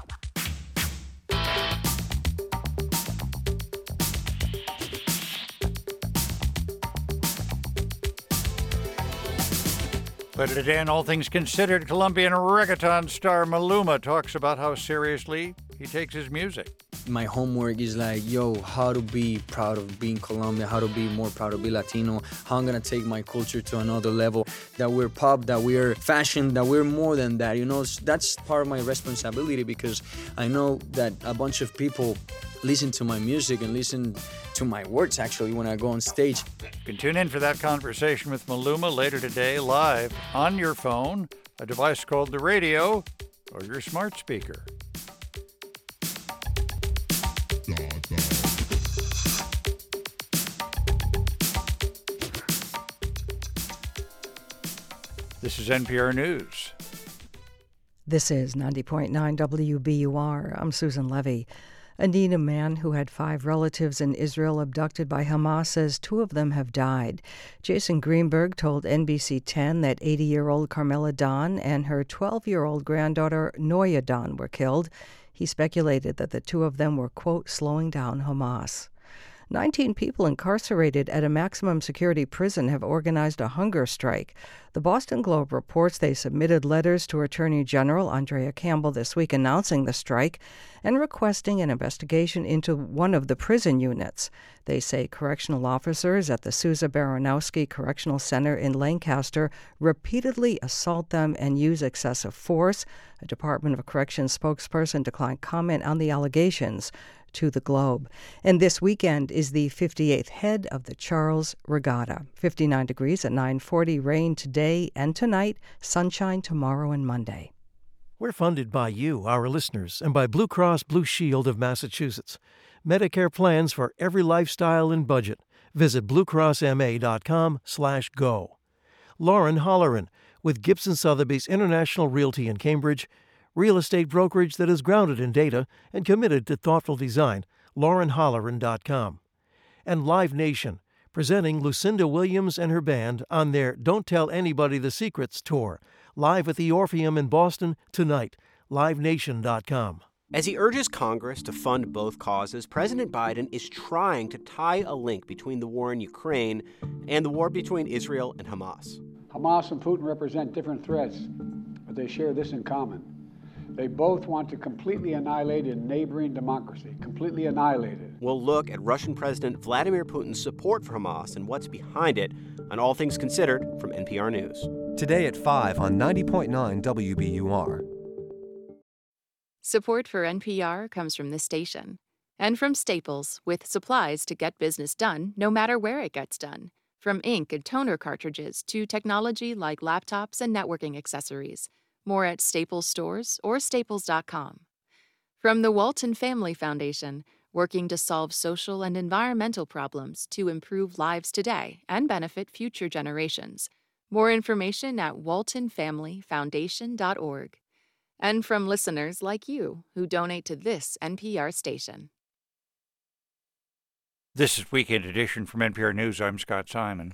But today, in all things considered, Colombian reggaeton star Maluma talks about how seriously he takes his music. My homework is like, yo, how to be proud of being Colombian, how to be more proud of being Latino, how I'm gonna take my culture to another level. That we're pop, that we're fashion, that we're more than that. You know, that's part of my responsibility because I know that a bunch of people listen to my music and listen to my words actually when I go on stage. You can tune in for that conversation with Maluma later today, live on your phone, a device called the radio, or your smart speaker. This is NPR News. This is 90.9 WBUR. I'm Susan Levy. A Natick man who had five relatives in Israel abducted by Hamas says two of them have died. Jason Greenberg told NBC 10 that 80 year old Carmela Dan and her 12 year old granddaughter Noya Dan were killed. He speculated that the two of them were, quote, slowing down Hamas. 19 people incarcerated at a maximum security prison have organized a hunger strike. The Boston Globe reports they submitted letters to Attorney General Andrea Campbell this week announcing the strike and requesting an investigation into one of the prison units. They say correctional officers at the Souza Baranowski Correctional Center in Lancaster repeatedly assault them and use excessive force. A Department of Corrections spokesperson declined comment on the allegations to the globe. And this weekend is the 58th head of the Charles Regatta. 59 degrees at 9:40, rain today and tonight, sunshine tomorrow and Monday. We're funded by you, our listeners, and by Blue Cross Blue Shield of Massachusetts. Medicare plans for every lifestyle and budget. Visit bluecrossma.com/go. Lauren Holleran with Gibson Sotheby's International Realty in Cambridge real estate brokerage that is grounded in data and committed to thoughtful design, laurenholleran.com. And Live Nation, presenting Lucinda Williams and her band on their Don't Tell Anybody the Secrets tour, live at the Orpheum in Boston tonight, livenation.com. As he urges Congress to fund both causes, President Biden is trying to tie a link between the war in Ukraine and the war between Israel and Hamas. Hamas and Putin represent different threats, but they share this in common they both want to completely annihilate a neighboring democracy, completely annihilate it. We'll look at Russian President Vladimir Putin's support for Hamas and what's behind it on All Things Considered from NPR News. Today at 5 on 90.9 WBUR. Support for NPR comes from this station and from Staples with supplies to get business done no matter where it gets done. From ink and toner cartridges to technology like laptops and networking accessories. More at Staples stores or staples.com. From the Walton Family Foundation, working to solve social and environmental problems to improve lives today and benefit future generations. More information at waltonfamilyfoundation.org. And from listeners like you who donate to this NPR station. This is Weekend Edition from NPR News. I'm Scott Simon.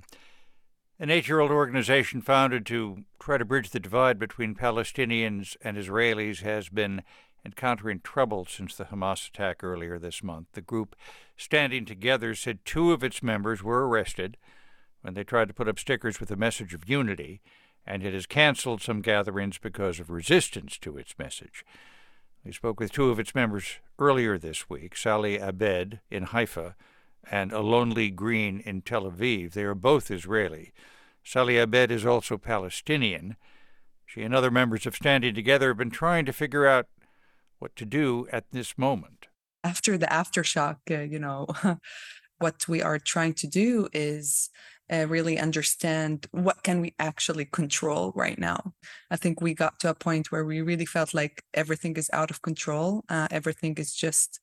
An eight year old organization founded to try to bridge the divide between Palestinians and Israelis has been encountering trouble since the Hamas attack earlier this month. The group, Standing Together, said two of its members were arrested when they tried to put up stickers with a message of unity, and it has canceled some gatherings because of resistance to its message. We spoke with two of its members earlier this week, Sally Abed in Haifa and Alon-Lee Green in Tel Aviv. They are both Israeli. Sally Abed is also Palestinian. She and other members of Standing Together have been trying to figure out what to do at this moment. After the aftershock, uh, you know, what we are trying to do is uh, really understand what can we actually control right now. I think we got to a point where we really felt like everything is out of control. Uh, everything is just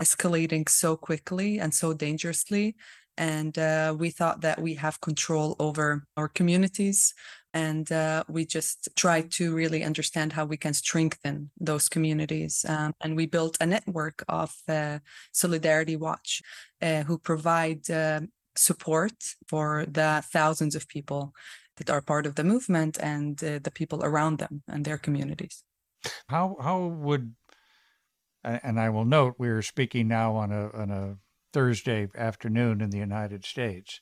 escalating so quickly and so dangerously and uh, we thought that we have control over our communities and uh, we just try to really understand how we can strengthen those communities um, and we built a network of uh, solidarity watch uh, who provide uh, support for the thousands of people that are part of the movement and uh, the people around them and their communities. How how would and I will note we are speaking now on a on a Thursday afternoon in the United States.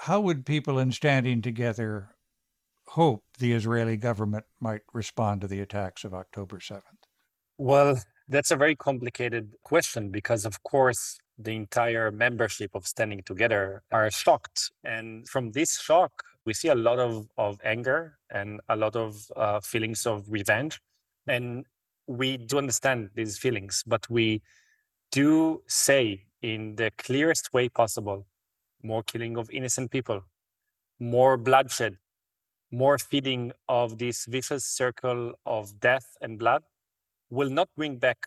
How would people in standing together hope the Israeli government might respond to the attacks of October 7th? Well, That's a very complicated question because, of course, the entire membership of Standing Together are shocked. And from this shock, we see a lot of, of anger and a lot of uh, feelings of revenge. And we do understand these feelings, but we do say in the clearest way possible more killing of innocent people, more bloodshed, more feeding of this vicious circle of death and blood will not bring back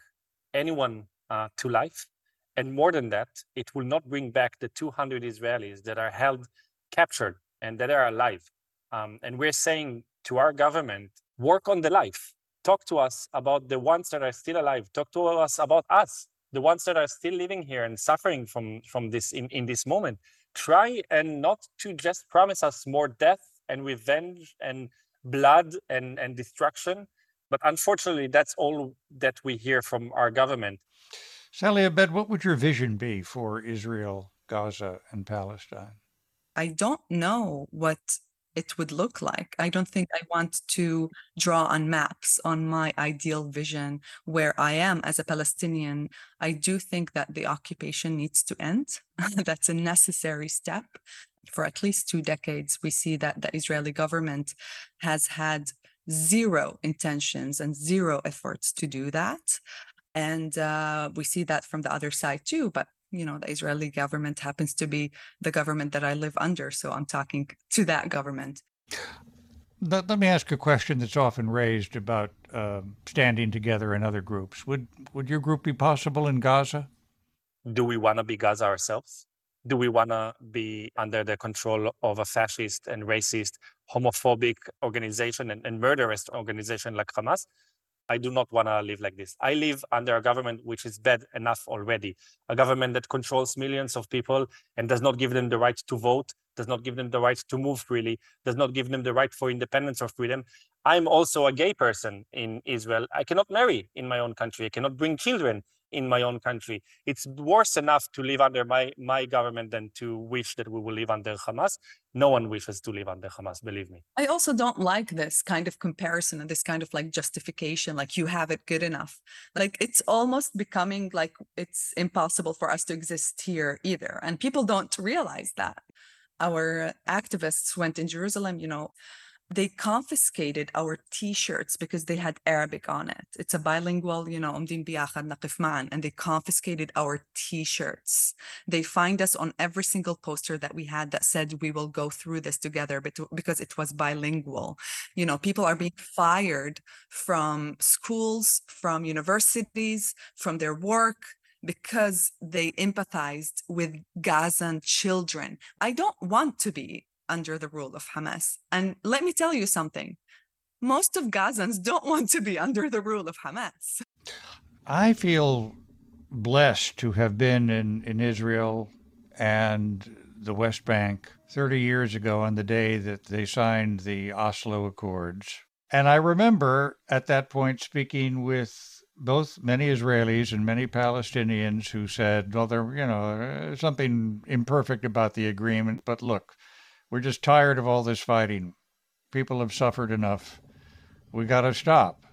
anyone uh, to life. And more than that, it will not bring back the 200 Israelis that are held captured and that are alive. Um, and we're saying to our government, work on the life. Talk to us about the ones that are still alive. Talk to us about us, the ones that are still living here and suffering from, from this in, in this moment. Try and not to just promise us more death and revenge and blood and, and destruction. But unfortunately, that's all that we hear from our government. Sally Abed, what would your vision be for Israel, Gaza, and Palestine? I don't know what it would look like. I don't think I want to draw on maps on my ideal vision where I am as a Palestinian. I do think that the occupation needs to end. That's a necessary step. For at least two decades, we see that the Israeli government has had zero intentions and zero efforts to do that. And uh, we see that from the other side too. But you know the israeli government happens to be the government that i live under so i'm talking to that government. Let, let me ask a question that's often raised about uh, standing together in other groups. Would would your group be possible in gaza? Do we want to be gaza ourselves? Do we want to be under the control of a fascist and racist homophobic organization and, and murderous organization like hamas I do not want to live like this. I live under a government which is bad enough already. A government that controls millions of people and does not give them the right to vote, does not give them the right to move freely, does not give them the right for independence or freedom. I'm also a gay person in Israel. I cannot marry in my own country. I cannot bring children in my own country. It's worse enough to live under my, my government than to wish that we will live under Hamas. No one wishes to live under Hamas, believe me. I also don't like this kind of comparison and this kind of like justification, like you have it good enough. Like it's almost becoming like it's impossible for us to exist here either. And people don't realize that. Our activists went in Jerusalem, you know, they confiscated our t-shirts because they had Arabic on it. It's a bilingual, you know, and they confiscated our t-shirts. They find us on every single poster that we had that said we will go through this together but because it was bilingual. You know, people are being fired from schools, from universities, from their work, because they empathized with Gazan children. I don't want to be under the rule of Hamas. And let me tell you something most of Gazans don't want to be under the rule of Hamas. I feel blessed to have been in, in Israel and the West Bank 30 years ago on the day that they signed the Oslo Accords. And I remember at that point speaking with both many Israelis and many Palestinians who said, well, there, you know, uh, something imperfect about the agreement, but look, we're just tired of all this fighting. People have suffered enough. We got to stop.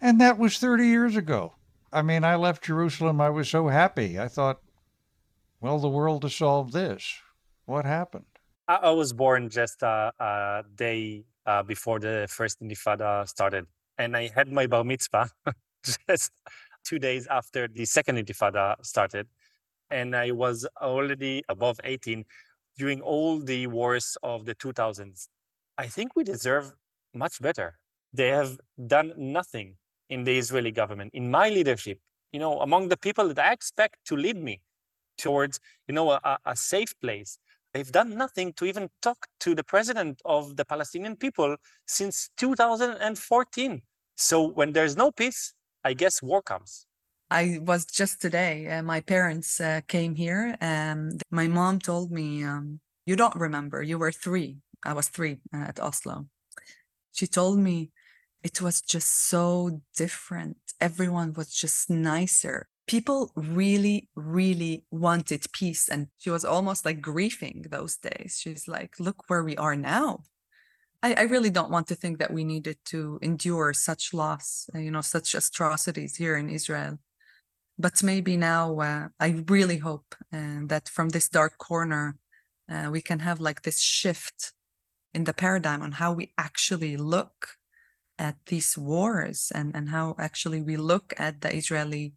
And that was 30 years ago. I mean, I left Jerusalem. I was so happy. I thought, well, the world has solved this. What happened? I, was born just a, a day uh, before the first Intifada started. And I had my bar mitzvah just two days after the second Intifada started. And I was already above 18 during all the wars of the 2000s. I think we deserve much better. They have done nothing in the Israeli government, in my leadership, you know, among the people that I expect to lead me towards, you know, a, a safe place. They've done nothing to even talk to the president of the Palestinian people since 2014. So when there's no peace, I guess war comes. I was just today, uh, my parents uh, came here and my mom told me, um, You don't remember, you were three. I was three uh, at Oslo. She told me it was just so different. Everyone was just nicer. People really, really wanted peace. And she was almost like grieving those days. She's like, Look where we are now. I, really don't want to think that we needed to endure such loss, uh, you know, such atrocities here in Israel. But maybe now, uh, I really hope uh, that from this dark corner, uh, we can have like this shift in the paradigm on how we actually look at these wars and, and how actually we look at the Israeli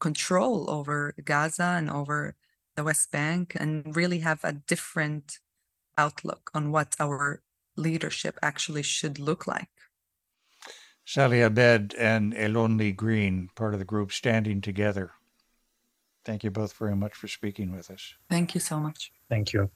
control over Gaza and over the West Bank and really have a different outlook on what our leadership actually should look like. Sally Abed and Alon-Lee Green, part of the group Standing Together. Thank you both very much for speaking with us. Thank you so much. Thank you.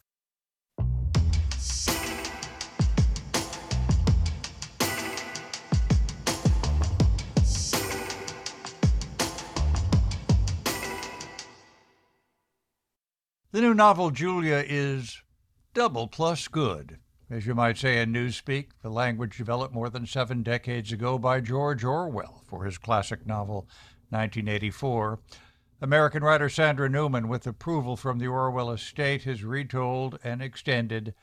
The new novel Julia is double plus good. As you might say in Newspeak, the language developed more than seven decades ago by George Orwell for his classic novel 1984. American writer Sandra Newman, with approval from the Orwell estate, has retold and extended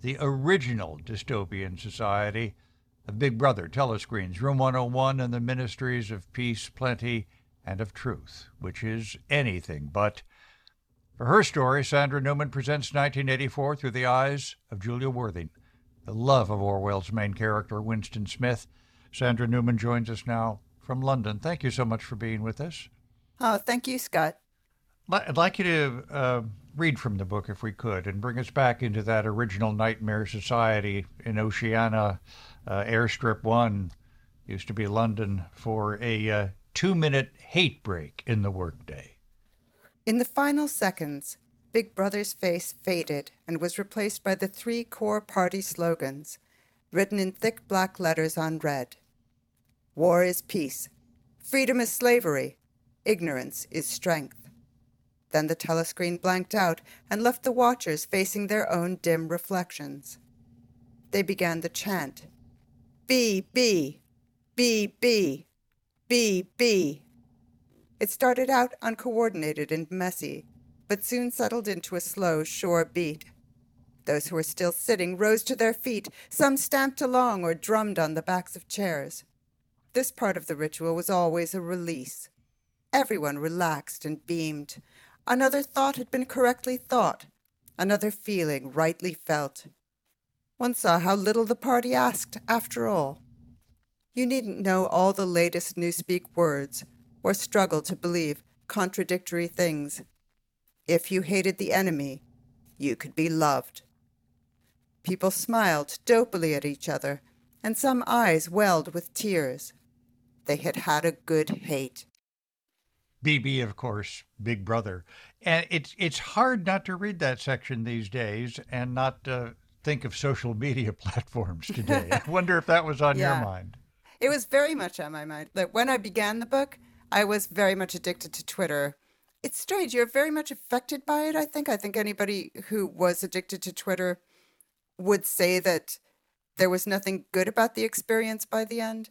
the original dystopian society of Big Brother telescreens, Room 101, and the ministries of peace, plenty, and of truth, which is anything but for her story, Sandra Newman presents 1984 through the eyes of Julia Worthing, the love of Orwell's main character, Winston Smith. Sandra Newman joins us now from London. Thank you so much for being with us. Oh, thank you, Scott. I'd like you to uh, read from the book, if we could, and bring us back into that original nightmare society in Oceania. Uh, Airstrip 1 used to be London for a uh, two minute hate break in the workday. In the final seconds, Big Brother's face faded and was replaced by the three core party slogans, written in thick black letters on red War is peace, freedom is slavery, ignorance is strength. Then the telescreen blanked out and left the watchers facing their own dim reflections. They began the chant B, B, B, B, B, B. It started out uncoordinated and messy, but soon settled into a slow, sure beat. Those who were still sitting rose to their feet. Some stamped along or drummed on the backs of chairs. This part of the ritual was always a release. Everyone relaxed and beamed. Another thought had been correctly thought, another feeling rightly felt. One saw how little the party asked, after all. You needn't know all the latest Newspeak words or struggle to believe contradictory things. If you hated the enemy, you could be loved. People smiled dopily at each other, and some eyes welled with tears. They had had a good hate. BB, of course, Big Brother. And it's it's hard not to read that section these days and not uh, think of social media platforms today. I wonder if that was on yeah. your mind. It was very much on my mind. Like when I began the book, I was very much addicted to Twitter. It's strange. You're very much affected by it, I think. I think anybody who was addicted to Twitter would say that there was nothing good about the experience by the end.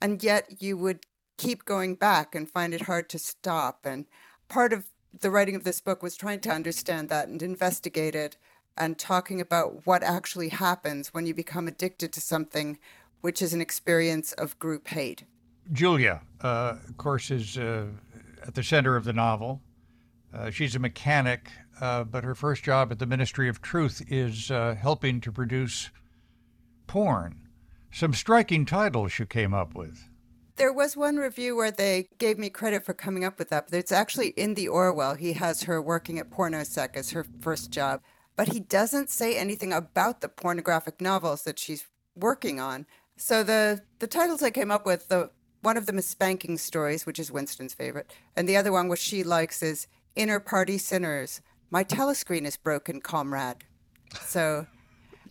And yet you would keep going back and find it hard to stop. And part of the writing of this book was trying to understand that and investigate it and talking about what actually happens when you become addicted to something which is an experience of group hate. Julia, uh, of course, is uh, at the center of the novel. Uh, she's a mechanic, uh, but her first job at the Ministry of Truth is uh, helping to produce porn. Some striking titles you came up with. There was one review where they gave me credit for coming up with that, but it's actually in the Orwell. He has her working at Pornosec as her first job, but he doesn't say anything about the pornographic novels that she's working on. So the the titles I came up with, the one of them is Spanking Stories, which is Winston's favorite. And the other one, which she likes, is Inner Party Sinners. My telescreen is broken, comrade. So.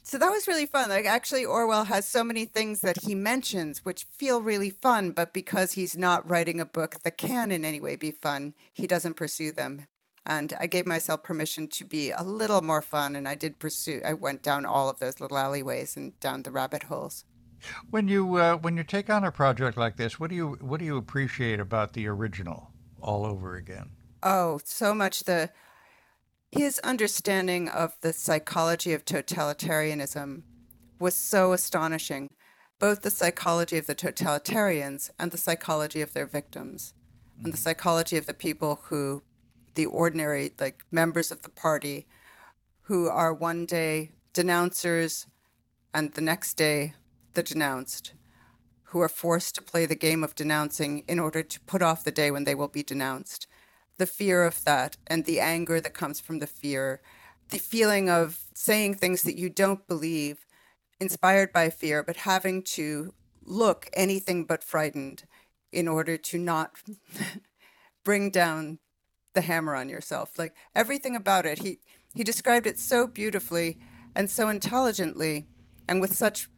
So that was really fun. Like actually Orwell has so many things that he mentions which feel really fun, but because he's not writing a book that can in any way be fun, he doesn't pursue them. And I gave myself permission to be a little more fun and I did pursue I went down all of those little alleyways and down the rabbit holes. When you uh, when you take on a project like this, what do you what do you appreciate about the original all over again? Oh, so much the his understanding of the psychology of totalitarianism was so astonishing both the psychology of the totalitarians and the psychology of their victims, and the psychology of the people who, the ordinary, like members of the party, who are one day denouncers and the next day the denounced, who are forced to play the game of denouncing in order to put off the day when they will be denounced. The fear of that and the anger that comes from the fear, the feeling of saying things that you don't believe inspired by fear, but having to look anything but frightened in order to not bring down the hammer on yourself. Like everything about it, he he described it so beautifully and so intelligently and with such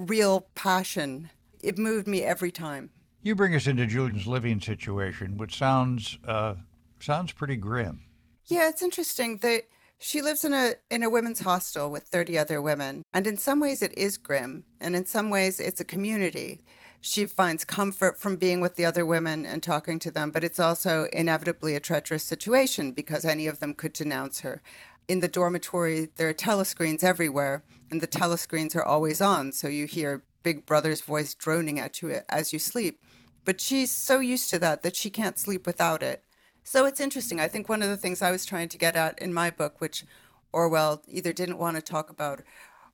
real passion. It moved me every time. You bring us into Julian's living situation, which sounds uh, sounds pretty grim. Yeah, it's interesting that she lives in a in a women's hostel with 30 other women, and in some ways it is grim, and in some ways it's a community. She finds comfort from being with the other women and talking to them, but it's also inevitably a treacherous situation because any of them could denounce her. In the dormitory, there are telescreens everywhere, and the telescreens are always on, so you hear Big Brother's voice droning at you as you sleep. But she's so used to that that she can't sleep without it. So it's interesting. I think one of the things I was trying to get at in my book, which Orwell either didn't want to talk about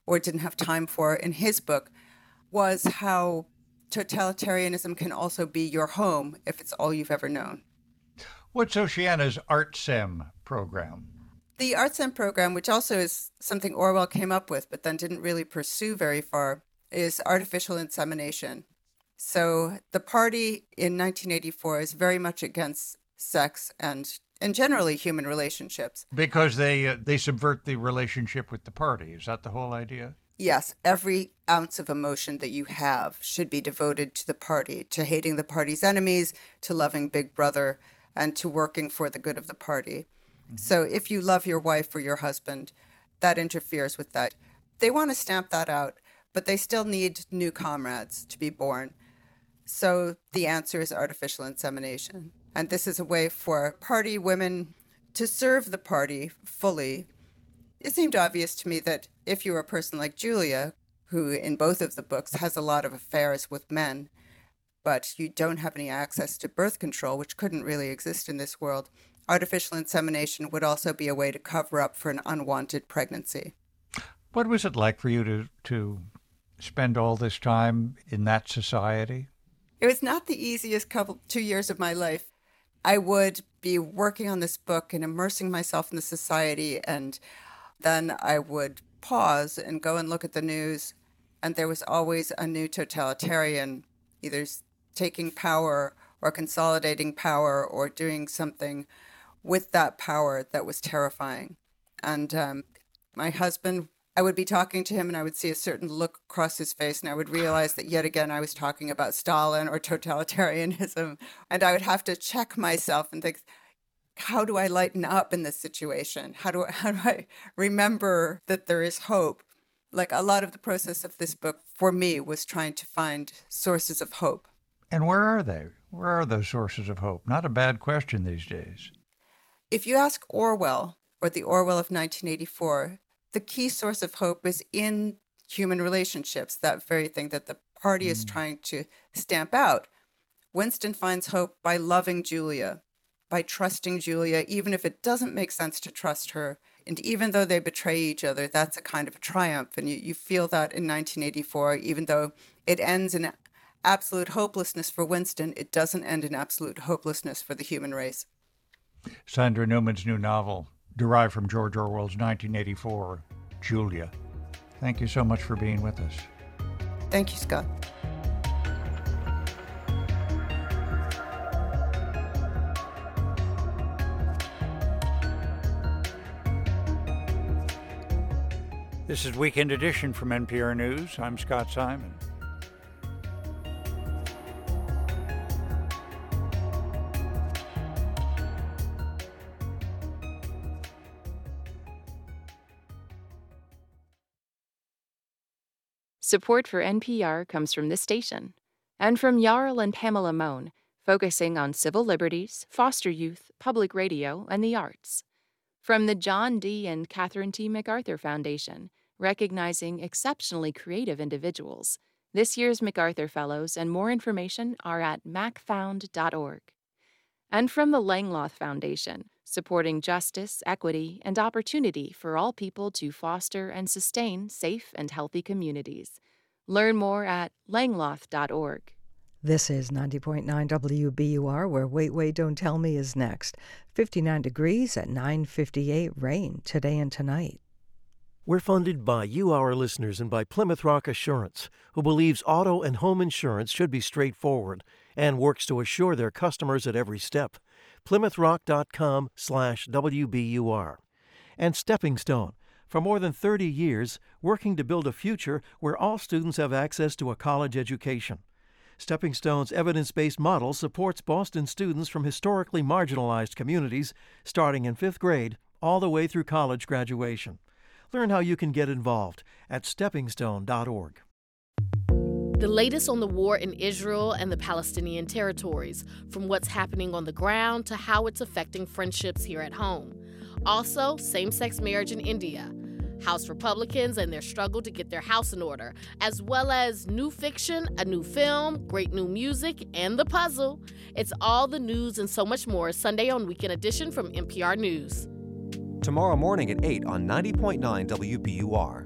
or didn't have time for in his book, was how totalitarianism can also be your home if it's all you've ever known. What's Oceania's ArtSem program? The ArtSem program, which also is something Orwell came up with but then didn't really pursue very far, is artificial insemination. So the party in 1984 is very much against sex and and generally human relationships. Because they uh, they subvert the relationship with the party. Is that the whole idea? Yes. Every ounce of emotion that you have should be devoted to the party to hating the party's enemies to loving big brother and to working for the good of the party so if you love your wife or your husband that interferes with that. They want to stamp that out but they still need new comrades to be born. So the answer is artificial insemination. And this is a way for party women to serve the party fully. It seemed obvious to me that if you were a person like Julia, who in both of the books has a lot of affairs with men, but you don't have any access to birth control, which couldn't really exist in this world, artificial insemination would also be a way to cover up for an unwanted pregnancy. What was it like for you to, to spend all this time in that society? It was not the easiest couple two years of my life. I would be working on this book and immersing myself in the society. And then I would pause and go and look at the news. And there was always a new totalitarian, either taking power or consolidating power or doing something with that power that was terrifying. And um, my husband I would be talking to him and I would see a certain look across his face, and I would realize that yet again I was talking about Stalin or totalitarianism. And I would have to check myself and think, how do I lighten up in this situation? How do I, how do I remember that there is hope? Like a lot of the process of this book for me was trying to find sources of hope. And where are they? Where are those sources of hope? Not a bad question these days. If you ask Orwell or the Orwell of 1984, the key source of hope is in human relationships, that very thing that the party mm. is trying to stamp out. Winston finds hope by loving Julia, by trusting Julia, even if it doesn't make sense to trust her. And even though they betray each other, that's a kind of a triumph. And you, you feel that in 1984, even though it ends in absolute hopelessness for Winston, it doesn't end in absolute hopelessness for the human race. Sandra Newman's new novel, derived from George Orwell's 1984, Julia. Thank you so much for being with us. Thank you, Scott. This is Weekend Edition from NPR News. I'm Scott Simon. Support for NPR comes from this station and from Jarl and Pamela Mohn, focusing on civil liberties, foster youth, public radio, and the arts. From the John D. and Catherine T. MacArthur Foundation, recognizing exceptionally creative individuals. This year's MacArthur Fellows and more information are at macfound.org. And from the Langeloth Foundation, supporting justice, equity, and opportunity for all people to foster and sustain safe and healthy communities. Learn more at langeloth.org. This is 90.9 WBUR, where Wait, Wait, Don't Tell Me is next. 59 degrees at 958 rain today and tonight. We're funded by you, our listeners, and by Plymouth Rock Assurance, who believes auto and home insurance should be straightforward and works to assure their customers at every step. PlymouthRock.com slash WBUR. And Stepping Stone, for more than 30 years, working to build a future where all students have access to a college education. Stepping Stone's evidence based model supports Boston students from historically marginalized communities, starting in fifth grade, all the way through college graduation. Learn how you can get involved at steppingstone.org. The latest on the war in Israel and the Palestinian territories, from what's happening on the ground to how it's affecting friendships here at home. Also, same sex marriage in India, House Republicans and their struggle to get their house in order, as well as new fiction, a new film, great new music, and the puzzle. It's all the news and so much more Sunday on Weekend Edition from NPR News tomorrow morning at 8 on 90.9 WBUR.